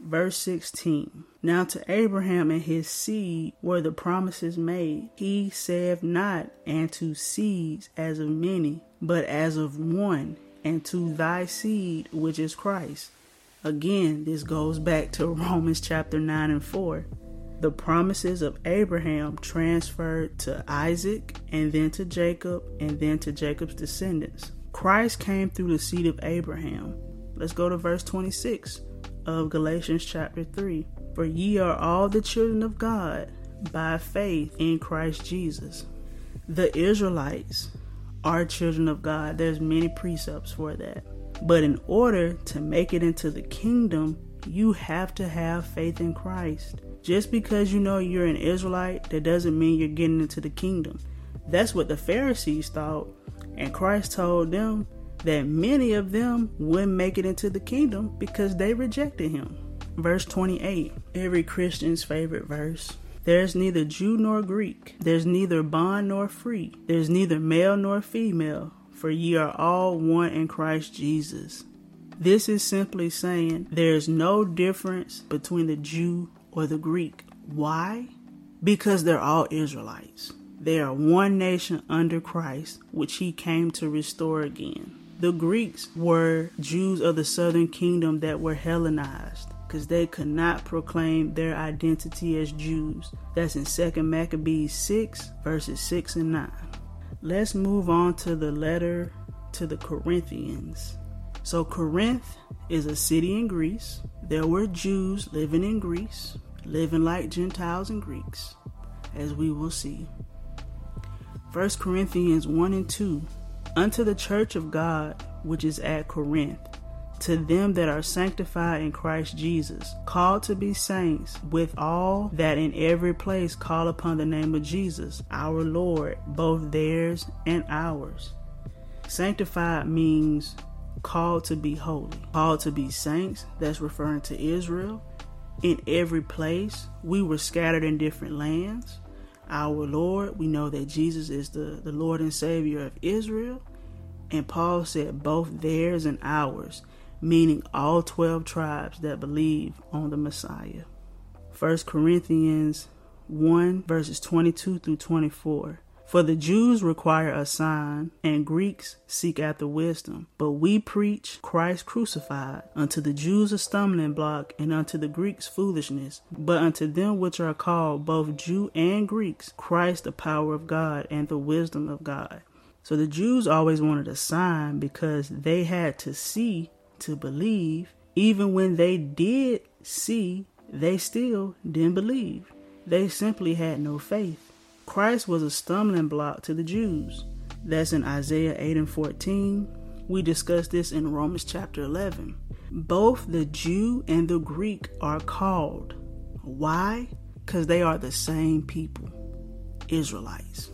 Verse 16 Now to Abraham and his seed were the promises made. He said not, and to seeds as of many, but as of one and to thy seed, which is Christ. Again, this goes back to Romans chapter 9 and 4. The promises of Abraham transferred to Isaac, and then to Jacob, and then to Jacob's descendants. Christ came through the seed of Abraham. Let's go to verse 26 of Galatians chapter 3. For ye are all the children of God by faith in Christ Jesus. The Israelites are children of God. There's many precepts for that. But in order to make it into the kingdom, you have to have faith in Christ. Just because you know you're an Israelite, that doesn't mean you're getting into the kingdom. That's what the Pharisees thought. And Christ told them that many of them wouldn't make it into the kingdom because they rejected him. Verse 28, every Christian's favorite verse. There's neither Jew nor Greek. There's neither bond nor free. There's neither male nor female, for ye are all one in Christ Jesus. This is simply saying there's no difference between the Jew or the Greek. Why? Because they're all Israelites. They are one nation under Christ, which he came to restore again. The Greeks were Jews of the southern kingdom that were Hellenized because they could not proclaim their identity as Jews. That's in 2 Maccabees 6, verses 6 and 9. Let's move on to the letter to the Corinthians. So, Corinth is a city in Greece. There were Jews living in Greece, living like Gentiles and Greeks, as we will see. 1 Corinthians 1 and 2 Unto the church of God which is at Corinth to them that are sanctified in Christ Jesus, called to be saints, with all that in every place call upon the name of Jesus, our Lord, both theirs and ours. Sanctified means called to be holy, called to be saints, that's referring to Israel. In every place, we were scattered in different lands. Our Lord, we know that Jesus is the, the Lord and Savior of Israel. And Paul said both theirs and ours meaning all 12 tribes that believe on the Messiah. 1 Corinthians 1 verses 22 through 24. For the Jews require a sign, and Greeks seek after wisdom. But we preach Christ crucified, unto the Jews a stumbling block, and unto the Greeks foolishness. But unto them which are called, both Jew and Greeks, Christ the power of God and the wisdom of God. So the Jews always wanted a sign because they had to see to believe. Even when they did see, they still didn't believe. They simply had no faith. Christ was a stumbling block to the Jews. That's in Isaiah 8 and 14. We discussed this in Romans chapter 11. Both the Jew and the Greek are called. Why? Because they are the same people Israelites.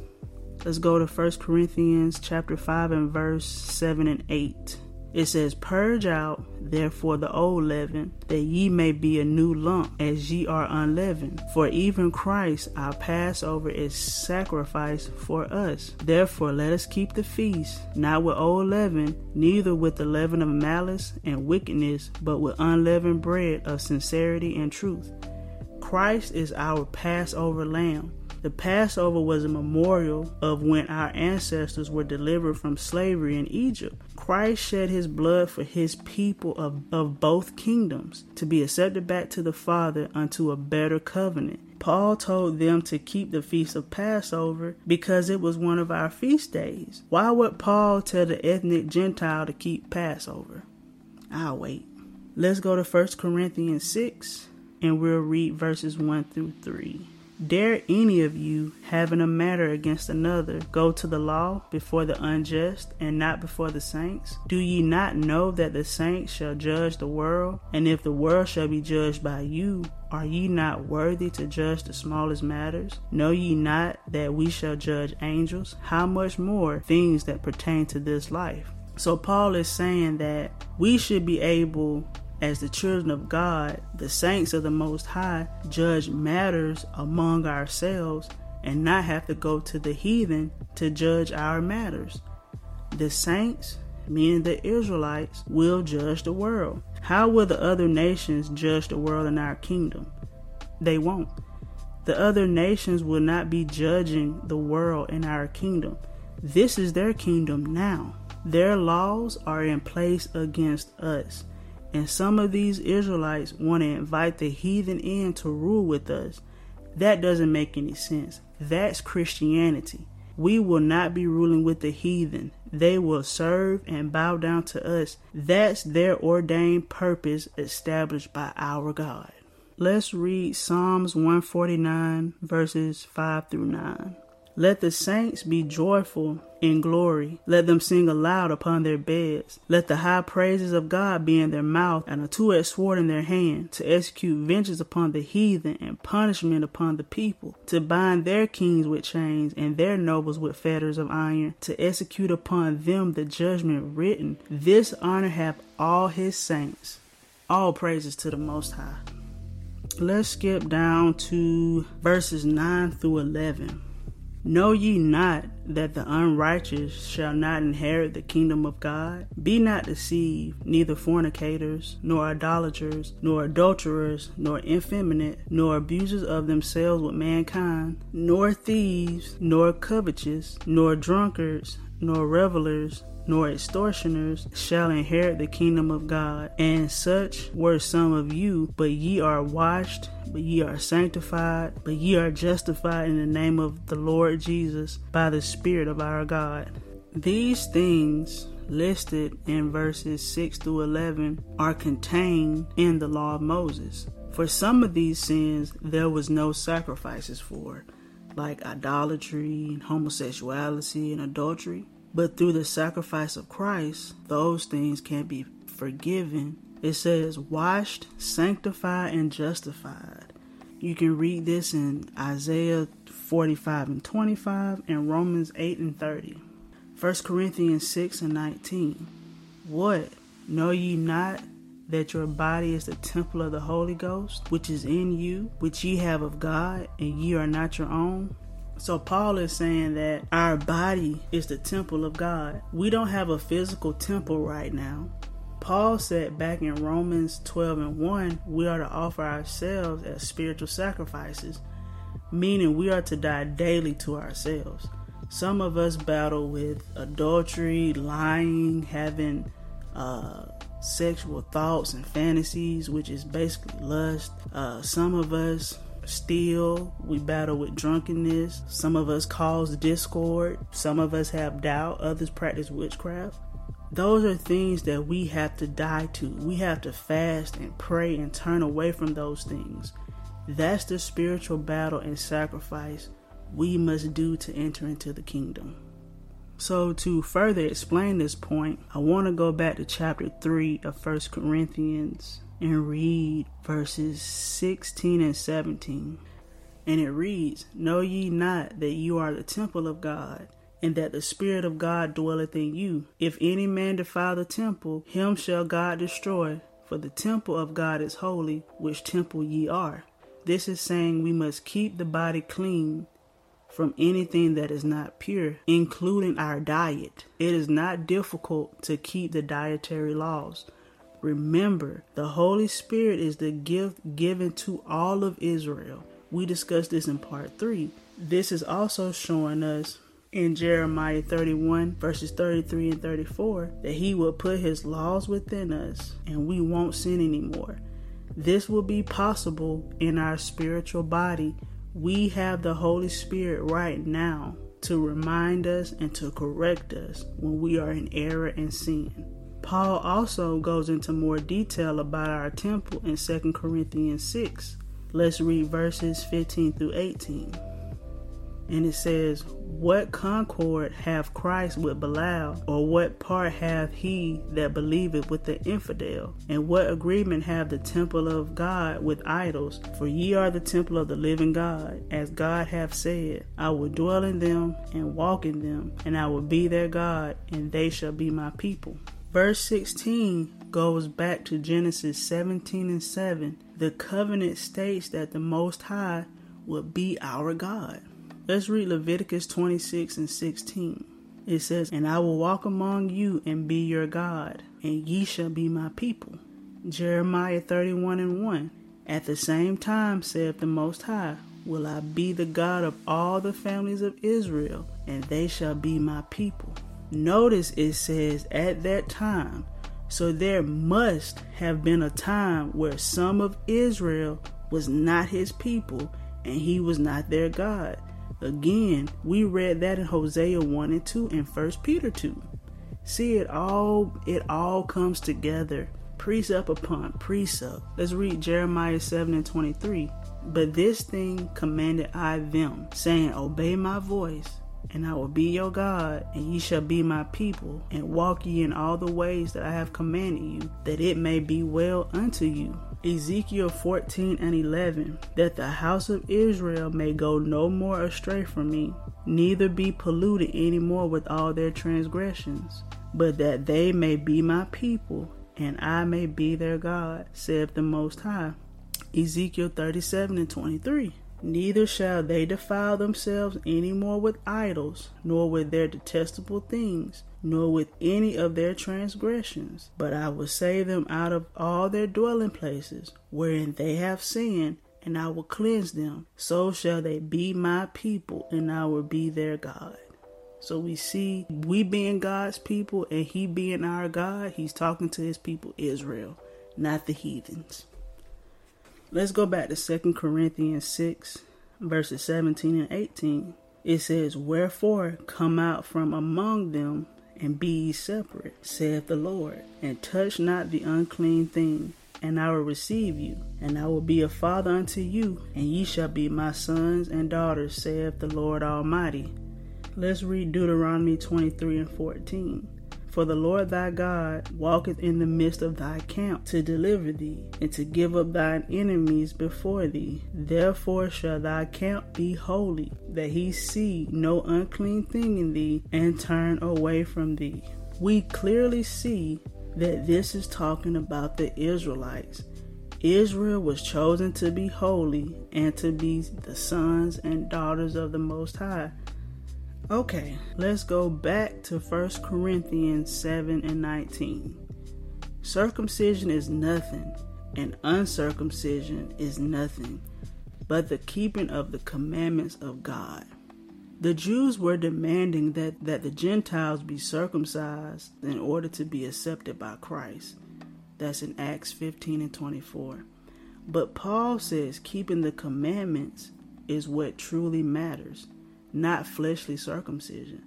Let's go to 1 Corinthians chapter 5 and verse 7 and 8. It says, Purge out therefore the old leaven, that ye may be a new lump, as ye are unleavened. For even Christ our Passover is sacrificed for us. Therefore let us keep the feast, not with old leaven, neither with the leaven of malice and wickedness, but with unleavened bread of sincerity and truth. Christ is our Passover lamb. The Passover was a memorial of when our ancestors were delivered from slavery in Egypt. Christ shed his blood for his people of, of both kingdoms to be accepted back to the Father unto a better covenant. Paul told them to keep the feast of Passover because it was one of our feast days. Why would Paul tell the ethnic Gentile to keep Passover? I'll wait. Let's go to 1 Corinthians 6 and we'll read verses 1 through 3. Dare any of you, having a matter against another, go to the law before the unjust and not before the saints? Do ye not know that the saints shall judge the world? And if the world shall be judged by you, are ye not worthy to judge the smallest matters? Know ye not that we shall judge angels? How much more things that pertain to this life? So, Paul is saying that we should be able as the children of God, the saints of the Most High, judge matters among ourselves and not have to go to the heathen to judge our matters. The saints, meaning the Israelites, will judge the world. How will the other nations judge the world in our kingdom? They won't. The other nations will not be judging the world in our kingdom. This is their kingdom now. Their laws are in place against us. And some of these Israelites want to invite the heathen in to rule with us. That doesn't make any sense. That's Christianity. We will not be ruling with the heathen. They will serve and bow down to us. That's their ordained purpose established by our God. Let's read Psalms 149, verses 5 through 9. Let the saints be joyful in glory. Let them sing aloud upon their beds. Let the high praises of God be in their mouth and a two-edged sword in their hand to execute vengeance upon the heathen and punishment upon the people, to bind their kings with chains and their nobles with fetters of iron, to execute upon them the judgment written. This honor have all his saints. All praises to the Most High. Let's skip down to verses 9 through 11. Know ye not that the unrighteous shall not inherit the kingdom of God? Be not deceived, neither fornicators, nor idolaters, nor adulterers, nor effeminate, nor abusers of themselves with mankind, nor thieves, nor covetous, nor drunkards, nor revelers, nor extortioners shall inherit the kingdom of God. And such were some of you, but ye are washed, but ye are sanctified, but ye are justified in the name of the Lord Jesus by the Spirit of our God. These things listed in verses 6 through 11 are contained in the law of Moses. For some of these sins, there was no sacrifices for, like idolatry and homosexuality and adultery. But through the sacrifice of Christ, those things can be forgiven. It says, washed, sanctified, and justified. You can read this in Isaiah 45 and 25 and Romans 8 and 30. 1 Corinthians 6 and 19. What? Know ye not that your body is the temple of the Holy Ghost, which is in you, which ye have of God, and ye are not your own? So Paul is saying that our body is the temple of God. We don't have a physical temple right now. Paul said back in Romans 12 and 1, we are to offer ourselves as spiritual sacrifices, meaning we are to die daily to ourselves. Some of us battle with adultery, lying, having uh, sexual thoughts and fantasies, which is basically lust. Uh, some of us steal, we battle with drunkenness. Some of us cause discord, some of us have doubt, others practice witchcraft. Those are things that we have to die to. We have to fast and pray and turn away from those things. That's the spiritual battle and sacrifice we must do to enter into the kingdom. So, to further explain this point, I want to go back to chapter 3 of 1 Corinthians and read verses 16 and 17. And it reads, Know ye not that you are the temple of God, and that the Spirit of God dwelleth in you? If any man defile the temple, him shall God destroy, for the temple of God is holy, which temple ye are. This is saying we must keep the body clean from anything that is not pure, including our diet. It is not difficult to keep the dietary laws. Remember, the Holy Spirit is the gift given to all of Israel. We discussed this in part 3. This is also showing us in Jeremiah 31, verses 33 and 34, that He will put His laws within us and we won't sin anymore. This will be possible in our spiritual body we have the Holy Spirit right now to remind us and to correct us when we are in error and sin. Paul also goes into more detail about our temple in 2 Corinthians 6. Let's read verses 15 through 18 and it says, What concord hath Christ with Belial, or what part hath he that believeth with the infidel? And what agreement have the temple of God with idols? For ye are the temple of the living God, as God hath said, I will dwell in them and walk in them, and I will be their God, and they shall be my people. Verse 16 goes back to Genesis 17 and 7. The covenant states that the Most High will be our God. Let's read Leviticus 26 and 16. It says, And I will walk among you and be your God, and ye shall be my people. Jeremiah 31 and 1. At the same time, saith the Most High, will I be the God of all the families of Israel, and they shall be my people. Notice it says, At that time. So there must have been a time where some of Israel was not his people, and he was not their God. Again, we read that in Hosea 1 and 2 and 1 Peter 2. See it all it all comes together, precept upon precept. Let's read Jeremiah 7 and 23. But this thing commanded I them, saying, Obey my voice, and I will be your God, and ye shall be my people, and walk ye in all the ways that I have commanded you, that it may be well unto you. Ezekiel 14 and 11, that the house of Israel may go no more astray from me, neither be polluted any more with all their transgressions, but that they may be my people, and I may be their God, saith the Most High. Ezekiel 37 and 23. Neither shall they defile themselves any more with idols, nor with their detestable things, nor with any of their transgressions, but I will save them out of all their dwelling places, wherein they have sinned, and I will cleanse them. So shall they be my people, and I will be their God. So we see we being God's people and He being our God, He's talking to His people Israel, not the heathens. Let's go back to 2 Corinthians 6, verses 17 and 18. It says, Wherefore come out from among them and be ye separate, saith the Lord, and touch not the unclean thing, and I will receive you, and I will be a father unto you, and ye shall be my sons and daughters, saith the Lord Almighty. Let's read Deuteronomy 23 and 14. For the Lord thy God walketh in the midst of thy camp to deliver thee, and to give up thine enemies before thee. Therefore shall thy camp be holy, that he see no unclean thing in thee, and turn away from thee. We clearly see that this is talking about the Israelites. Israel was chosen to be holy and to be the sons and daughters of the Most High. Okay, let's go back to 1 Corinthians 7 and 19. Circumcision is nothing, and uncircumcision is nothing, but the keeping of the commandments of God. The Jews were demanding that, that the Gentiles be circumcised in order to be accepted by Christ. That's in Acts 15 and 24. But Paul says keeping the commandments is what truly matters not fleshly circumcision.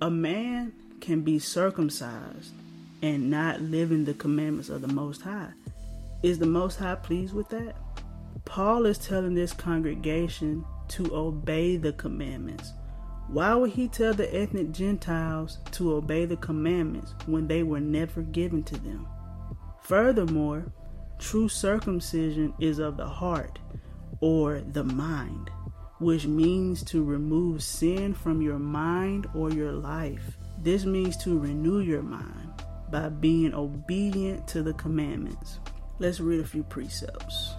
A man can be circumcised and not living the commandments of the Most High. Is the Most High pleased with that? Paul is telling this congregation to obey the commandments. Why would he tell the ethnic Gentiles to obey the commandments when they were never given to them? Furthermore, true circumcision is of the heart or the mind which means to remove sin from your mind or your life. This means to renew your mind by being obedient to the commandments. Let's read a few precepts.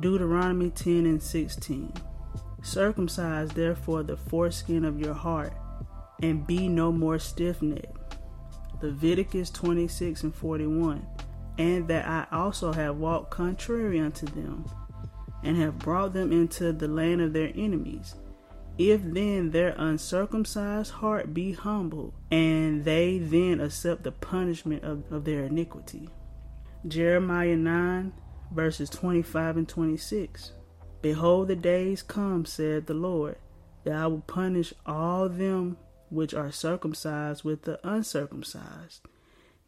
Deuteronomy 10 and 16. Circumcise therefore the foreskin of your heart, and be no more stiff necked. Leviticus 26 and 41. And that I also have walked contrary unto them, and have brought them into the land of their enemies. If then their uncircumcised heart be humble, and they then accept the punishment of, of their iniquity. Jeremiah 9 verses 25 and 26. Behold, the days come, said the Lord, that I will punish all them which are circumcised with the uncircumcised.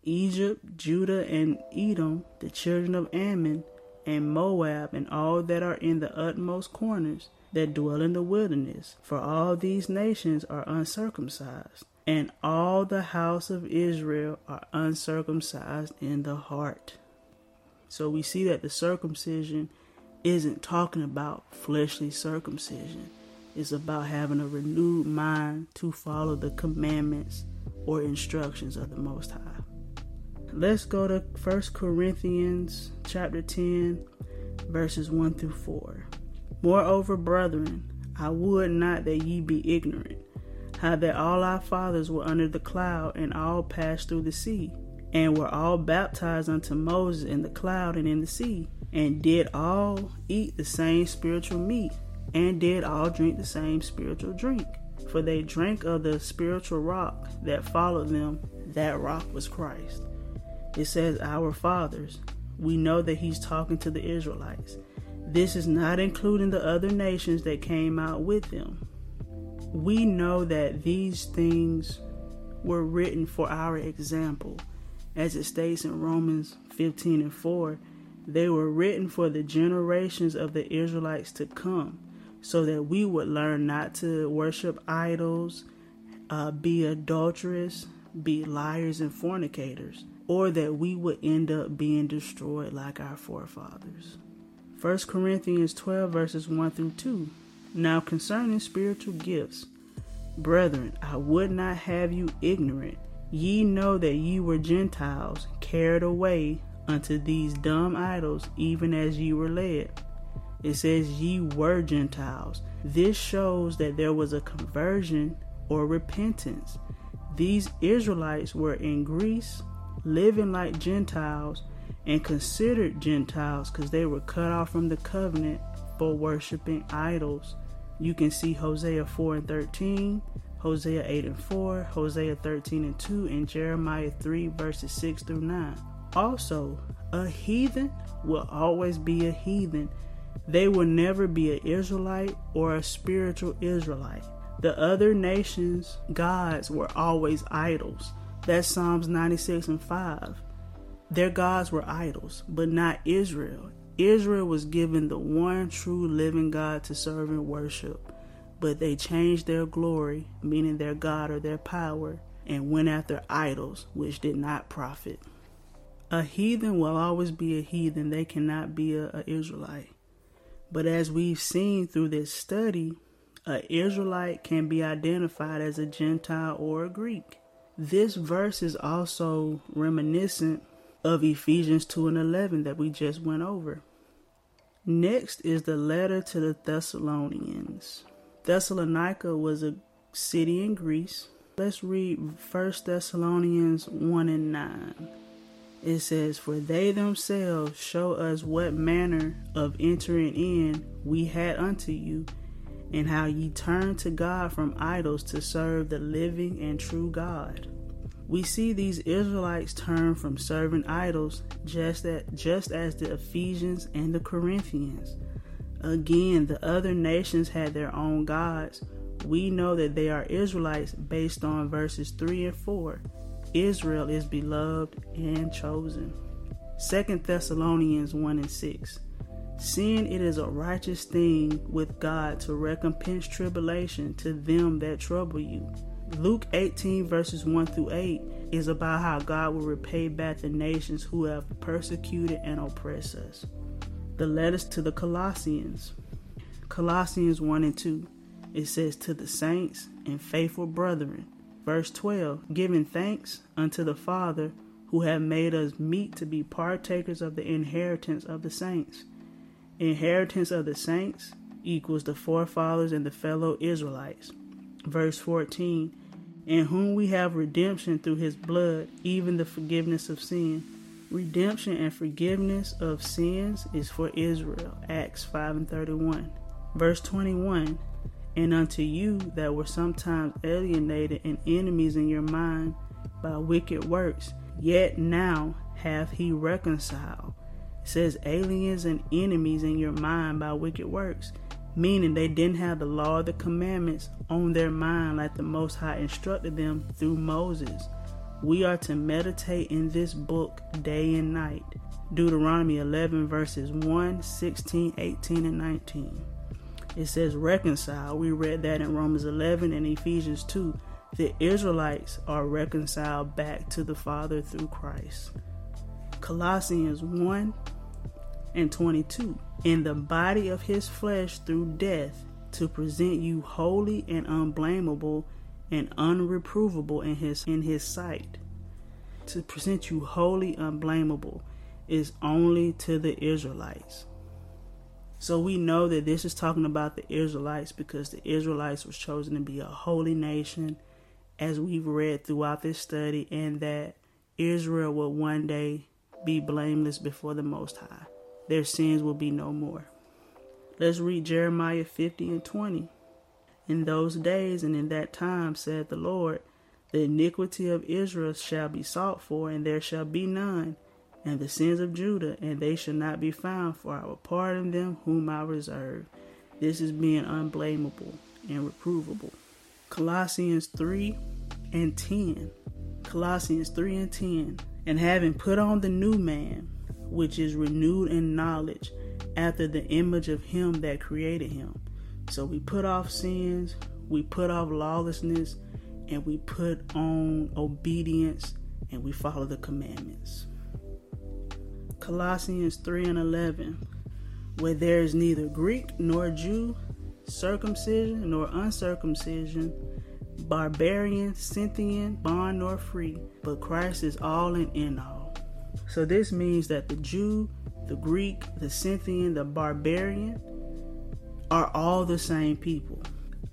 Egypt, Judah, and Edom, the children of Ammon, and Moab, and all that are in the utmost corners, that dwell in the wilderness. For all these nations are uncircumcised, and all the house of Israel are uncircumcised in the heart. So we see that the circumcision isn't talking about fleshly circumcision. It's about having a renewed mind to follow the commandments or instructions of the Most High. Let's go to 1 Corinthians chapter 10 verses 1 through 4. Moreover, brethren, I would not that ye be ignorant, how that all our fathers were under the cloud and all passed through the sea and were all baptized unto Moses in the cloud and in the sea, and did all eat the same spiritual meat, and did all drink the same spiritual drink. For they drank of the spiritual rock that followed them, that rock was Christ. It says, Our fathers. We know that he's talking to the Israelites. This is not including the other nations that came out with them. We know that these things were written for our example as it states in Romans 15 and 4, they were written for the generations of the Israelites to come, so that we would learn not to worship idols, uh, be adulterous, be liars and fornicators, or that we would end up being destroyed like our forefathers. 1 Corinthians 12, verses 1 through 2. Now concerning spiritual gifts, brethren, I would not have you ignorant Ye know that ye were Gentiles, carried away unto these dumb idols, even as ye were led. It says ye were Gentiles. This shows that there was a conversion or repentance. These Israelites were in Greece, living like Gentiles, and considered Gentiles because they were cut off from the covenant for worshiping idols. You can see Hosea 4 and 13, Hosea 8 and 4, Hosea 13 and 2, and Jeremiah 3 verses 6 through 9. Also, a heathen will always be a heathen. They will never be an Israelite or a spiritual Israelite. The other nations' gods were always idols. That's Psalms 96 and 5. Their gods were idols, but not Israel. Israel was given the one true living God to serve and worship but they changed their glory, meaning their God or their power, and went after idols, which did not profit. A heathen will always be a heathen, they cannot be a, Israelite. But as we've seen through this study, an Israelite can be identified as a Gentile or a Greek. This verse is also reminiscent of Ephesians 2 and 11 that we just went over. Next is the letter to the Thessalonians. Thessalonica was a city in Greece. Let's read 1 Thessalonians 1 and 9. It says, For they themselves show us what manner of entering in we had unto you, and how ye turned to God from idols to serve the living and true God. We see these Israelites turn from serving idols just, just as the Ephesians and the Corinthians. Again, the other nations had their own gods. We know that they are Israelites based on verses 3 and 4. Israel is beloved and chosen. 2 Thessalonians 1 and 6. Seeing it is a righteous thing with God to recompense tribulation to them that trouble you. Luke 18, verses 1 through 8, is about how God will repay back the nations who have persecuted and oppressed us the letters to the Colossians. Colossians 1 and 2. It says, To the saints and faithful brethren. Verse 12, giving thanks unto the Father who have made us meet to be partakers of the inheritance of the saints. Inheritance of the saints equals the forefathers and the fellow Israelites. Verse 14, in whom we have redemption through his blood, even the forgiveness of sin. Redemption and forgiveness of sins is for Israel. Acts 5 and 31. Verse 21 And unto you that were sometimes alienated and enemies in your mind by wicked works, yet now hath he reconciled. It says aliens and enemies in your mind by wicked works meaning they didn't have the law of the commandments on their mind like the Most High instructed them through Moses. We are to meditate in this book day and night. Deuteronomy 11, verses 1, 16, 18, and 19. It says reconcile. We read that in Romans 11 and Ephesians 2. The Israelites are reconciled back to the Father through Christ. Colossians 1 and 22 in the body of his flesh through death to present you holy and unblameable and unreprovable in his in his sight. To present you holy unblameable is only to the Israelites. So we know that this is talking about the Israelites because the Israelites was chosen to be a holy nation as we've read throughout this study and that Israel will one day be blameless before the most high their sins will be no more. Let's read Jeremiah 50 and 20. In those days and in that time, said the Lord, the iniquity of Israel shall be sought for, and there shall be none, and the sins of Judah, and they shall not be found, for I will pardon them whom I reserve. This is being unblameable and reprovable. Colossians 3 and 10. Colossians 3 and 10. And having put on the new man, which is renewed in knowledge after the image of him that created him. So we put off sins, we put off lawlessness, and we put on obedience and we follow the commandments. Colossians 3 and 11, where there is neither Greek nor Jew, circumcision nor uncircumcision, barbarian, Scythian, bond nor free, but Christ is all and in all. So this means that the Jew, the Greek, the Scythian, the barbarian are all the same people.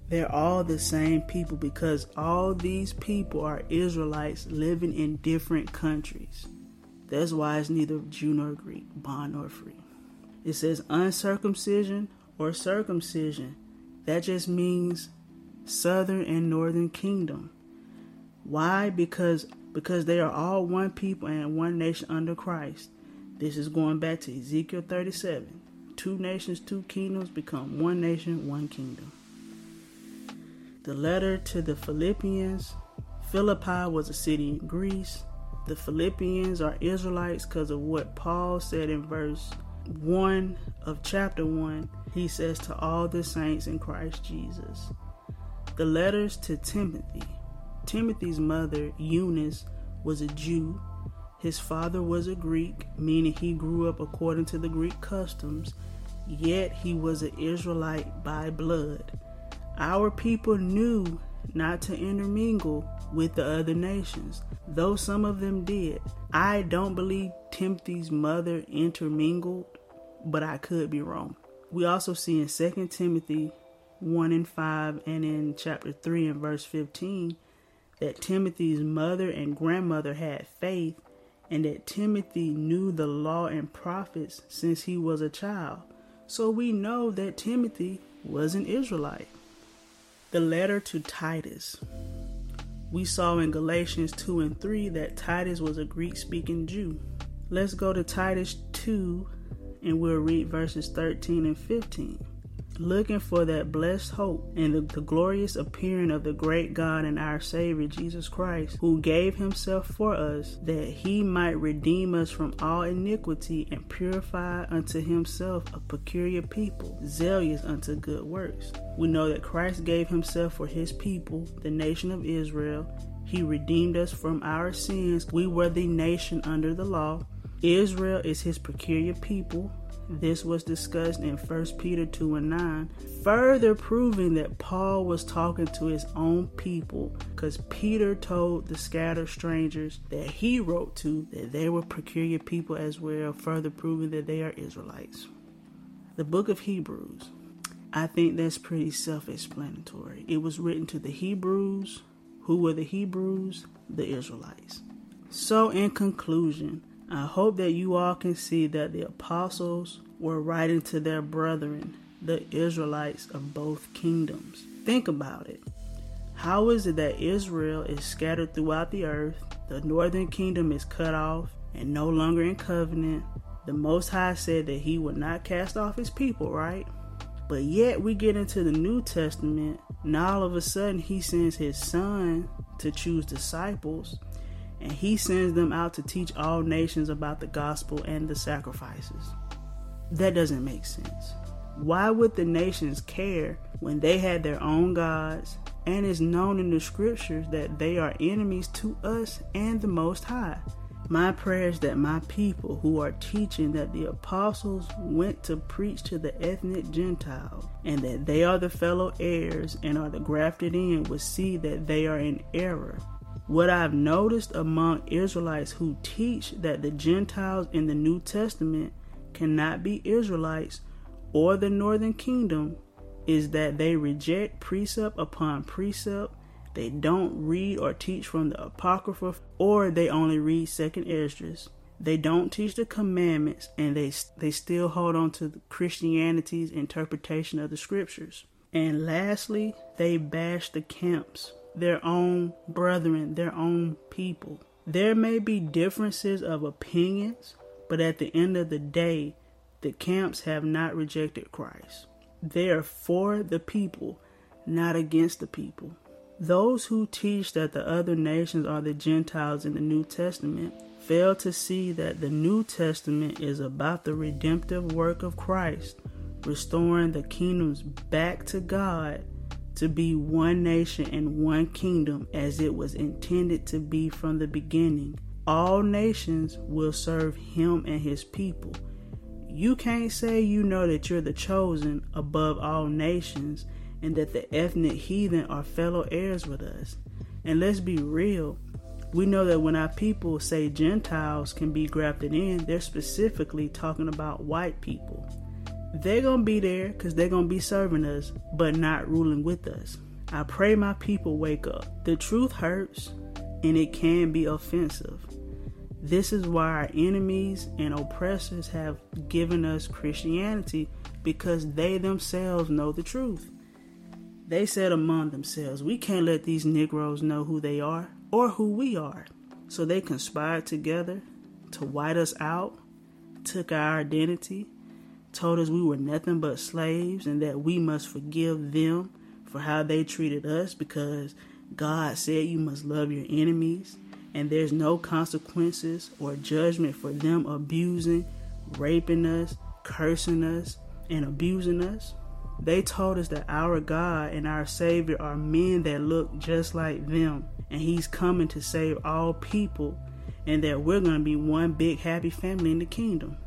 They're all the same people because all these people are Israelites living in different countries. That's why it's neither Jew nor Greek, bond nor free. It says uncircumcision or circumcision. That just means southern and northern kingdom. Why? Because because they are all one people and one nation under Christ. This is going back to Ezekiel 37. Two nations, two kingdoms become one nation, one kingdom. The letter to the Philippians Philippi was a city in Greece. The Philippians are Israelites because of what Paul said in verse 1 of chapter 1. He says, To all the saints in Christ Jesus. The letters to Timothy Timothy's mother, Eunice, was a Jew. His father was a Greek, meaning he grew up according to the Greek customs, yet he was an Israelite by blood. Our people knew not to intermingle with the other nations, though some of them did. I don't believe Timothy's mother intermingled, but I could be wrong. We also see in 2 Timothy 1 and 5 and in chapter 3 and verse 15 that Timothy's mother and grandmother had faith, and that Timothy knew the law and prophets since he was a child. So we know that Timothy was an Israelite. The letter to Titus. We saw in Galatians 2 and 3 that Titus was a Greek speaking Jew. Let's go to Titus 2 and we'll read verses 13 and 15 looking for that blessed hope and the, the, glorious appearing of the great God and our Savior Jesus Christ, who gave himself for us that he might redeem us from all iniquity and purify unto himself a peculiar people, zealous unto good works. We know that Christ gave himself for his people, the nation of Israel. He redeemed us from our sins. We were the nation under the law. Israel is his peculiar people Mm-hmm. This was discussed in 1 Peter 2 and 9, further proving that Paul was talking to his own people because Peter told the scattered strangers that he wrote to that they were peculiar people as well, further proving that they are Israelites. The book of Hebrews. I think that's pretty self explanatory. It was written to the Hebrews. Who were the Hebrews? The Israelites. So, in conclusion, I hope that you all can see that the apostles were writing to their brethren, the Israelites of both kingdoms. Think about it. How is it that Israel is scattered throughout the earth, the northern kingdom is cut off and no longer in covenant? The Most High said that He would not cast off His people, right? But yet we get into the New Testament, and all of a sudden He sends His Son to choose disciples and he sends them out to teach all nations about the gospel and the sacrifices. That doesn't make sense. Why would the nations care when they had their own gods and it's known in the scriptures that they are enemies to us and the Most High? My prayer is that my people who are teaching that the apostles went to preach to the ethnic Gentiles and that they are the fellow heirs and are the grafted in would see that they are in error what I've noticed among Israelites who teach that the Gentiles in the New Testament cannot be Israelites or the northern kingdom is that they reject precept upon precept. They don't read or teach from the Apocrypha, or they only read Second Esdras. They don't teach the commandments, and they they still hold on to Christianity's interpretation of the scriptures. And lastly, they bash the camps their own brethren, their own people. There may be differences of opinions, but at the end of the day, the camps have not rejected Christ. They are for the people, not against the people. Those who teach that the other nations are the Gentiles in the New Testament fail to see that the New Testament is about the redemptive work of Christ, restoring the kingdoms back to God to be one nation and one kingdom as it was intended to be from the beginning. All nations will serve him and his people. You can't say you know that you're the chosen above all nations and that the ethnic heathen are fellow heirs with us. And let's be real, we know that when our people say Gentiles can be grafted in, they're specifically talking about white people they're going to be there because they're going to be serving us, but not ruling with us. I pray my people wake up. The truth hurts and it can be offensive. This is why our enemies and oppressors have given us Christianity because they themselves know the truth. They said among themselves, We can't let these Negroes know who they are or who we are. So they conspired together to white us out, took our identity, told us we were nothing but slaves and that we must forgive them for how they treated us because God said you must love your enemies and there's no consequences or judgment for them abusing, raping us, cursing us, and abusing us. They told us that our God and our Savior are men that look just like them, and He's coming to save all people, and that we're going to be one big happy family in the kingdom.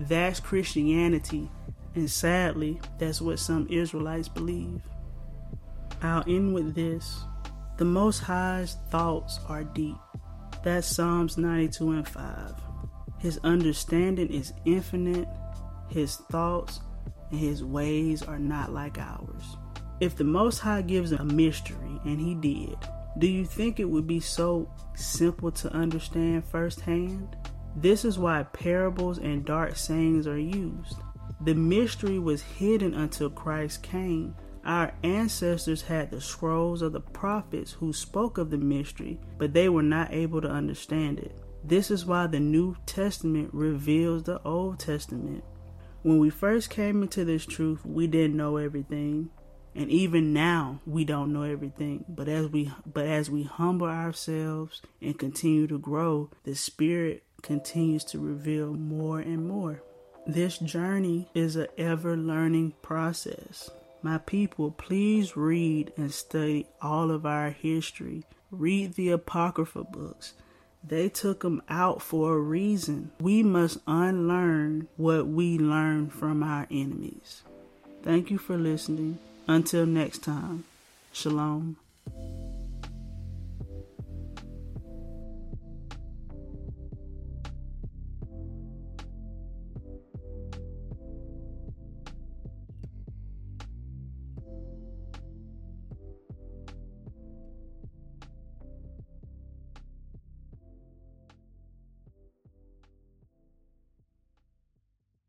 That's Christianity, and sadly, that's what some Israelites believe. I'll end with this The Most High's thoughts are deep. That's Psalms 92 and 5. His understanding is infinite, his thoughts and his ways are not like ours. If the Most High gives a mystery, and he did, do you think it would be so simple to understand firsthand? This is why parables and dark sayings are used. The mystery was hidden until Christ came. Our ancestors had the scrolls of the prophets who spoke of the mystery, but they were not able to understand it. This is why the New Testament reveals the Old Testament. When we first came into this truth, we didn't know everything. And even now, we don't know everything. But as we but as we humble ourselves and continue to grow, the Spirit continues to reveal more and more. This journey is an ever learning process. My people, please read and study all of our history. Read the Apocrypha books. They took them out for a reason. We must unlearn what we learned from our enemies. Thank you for listening. Until next time, Shalom.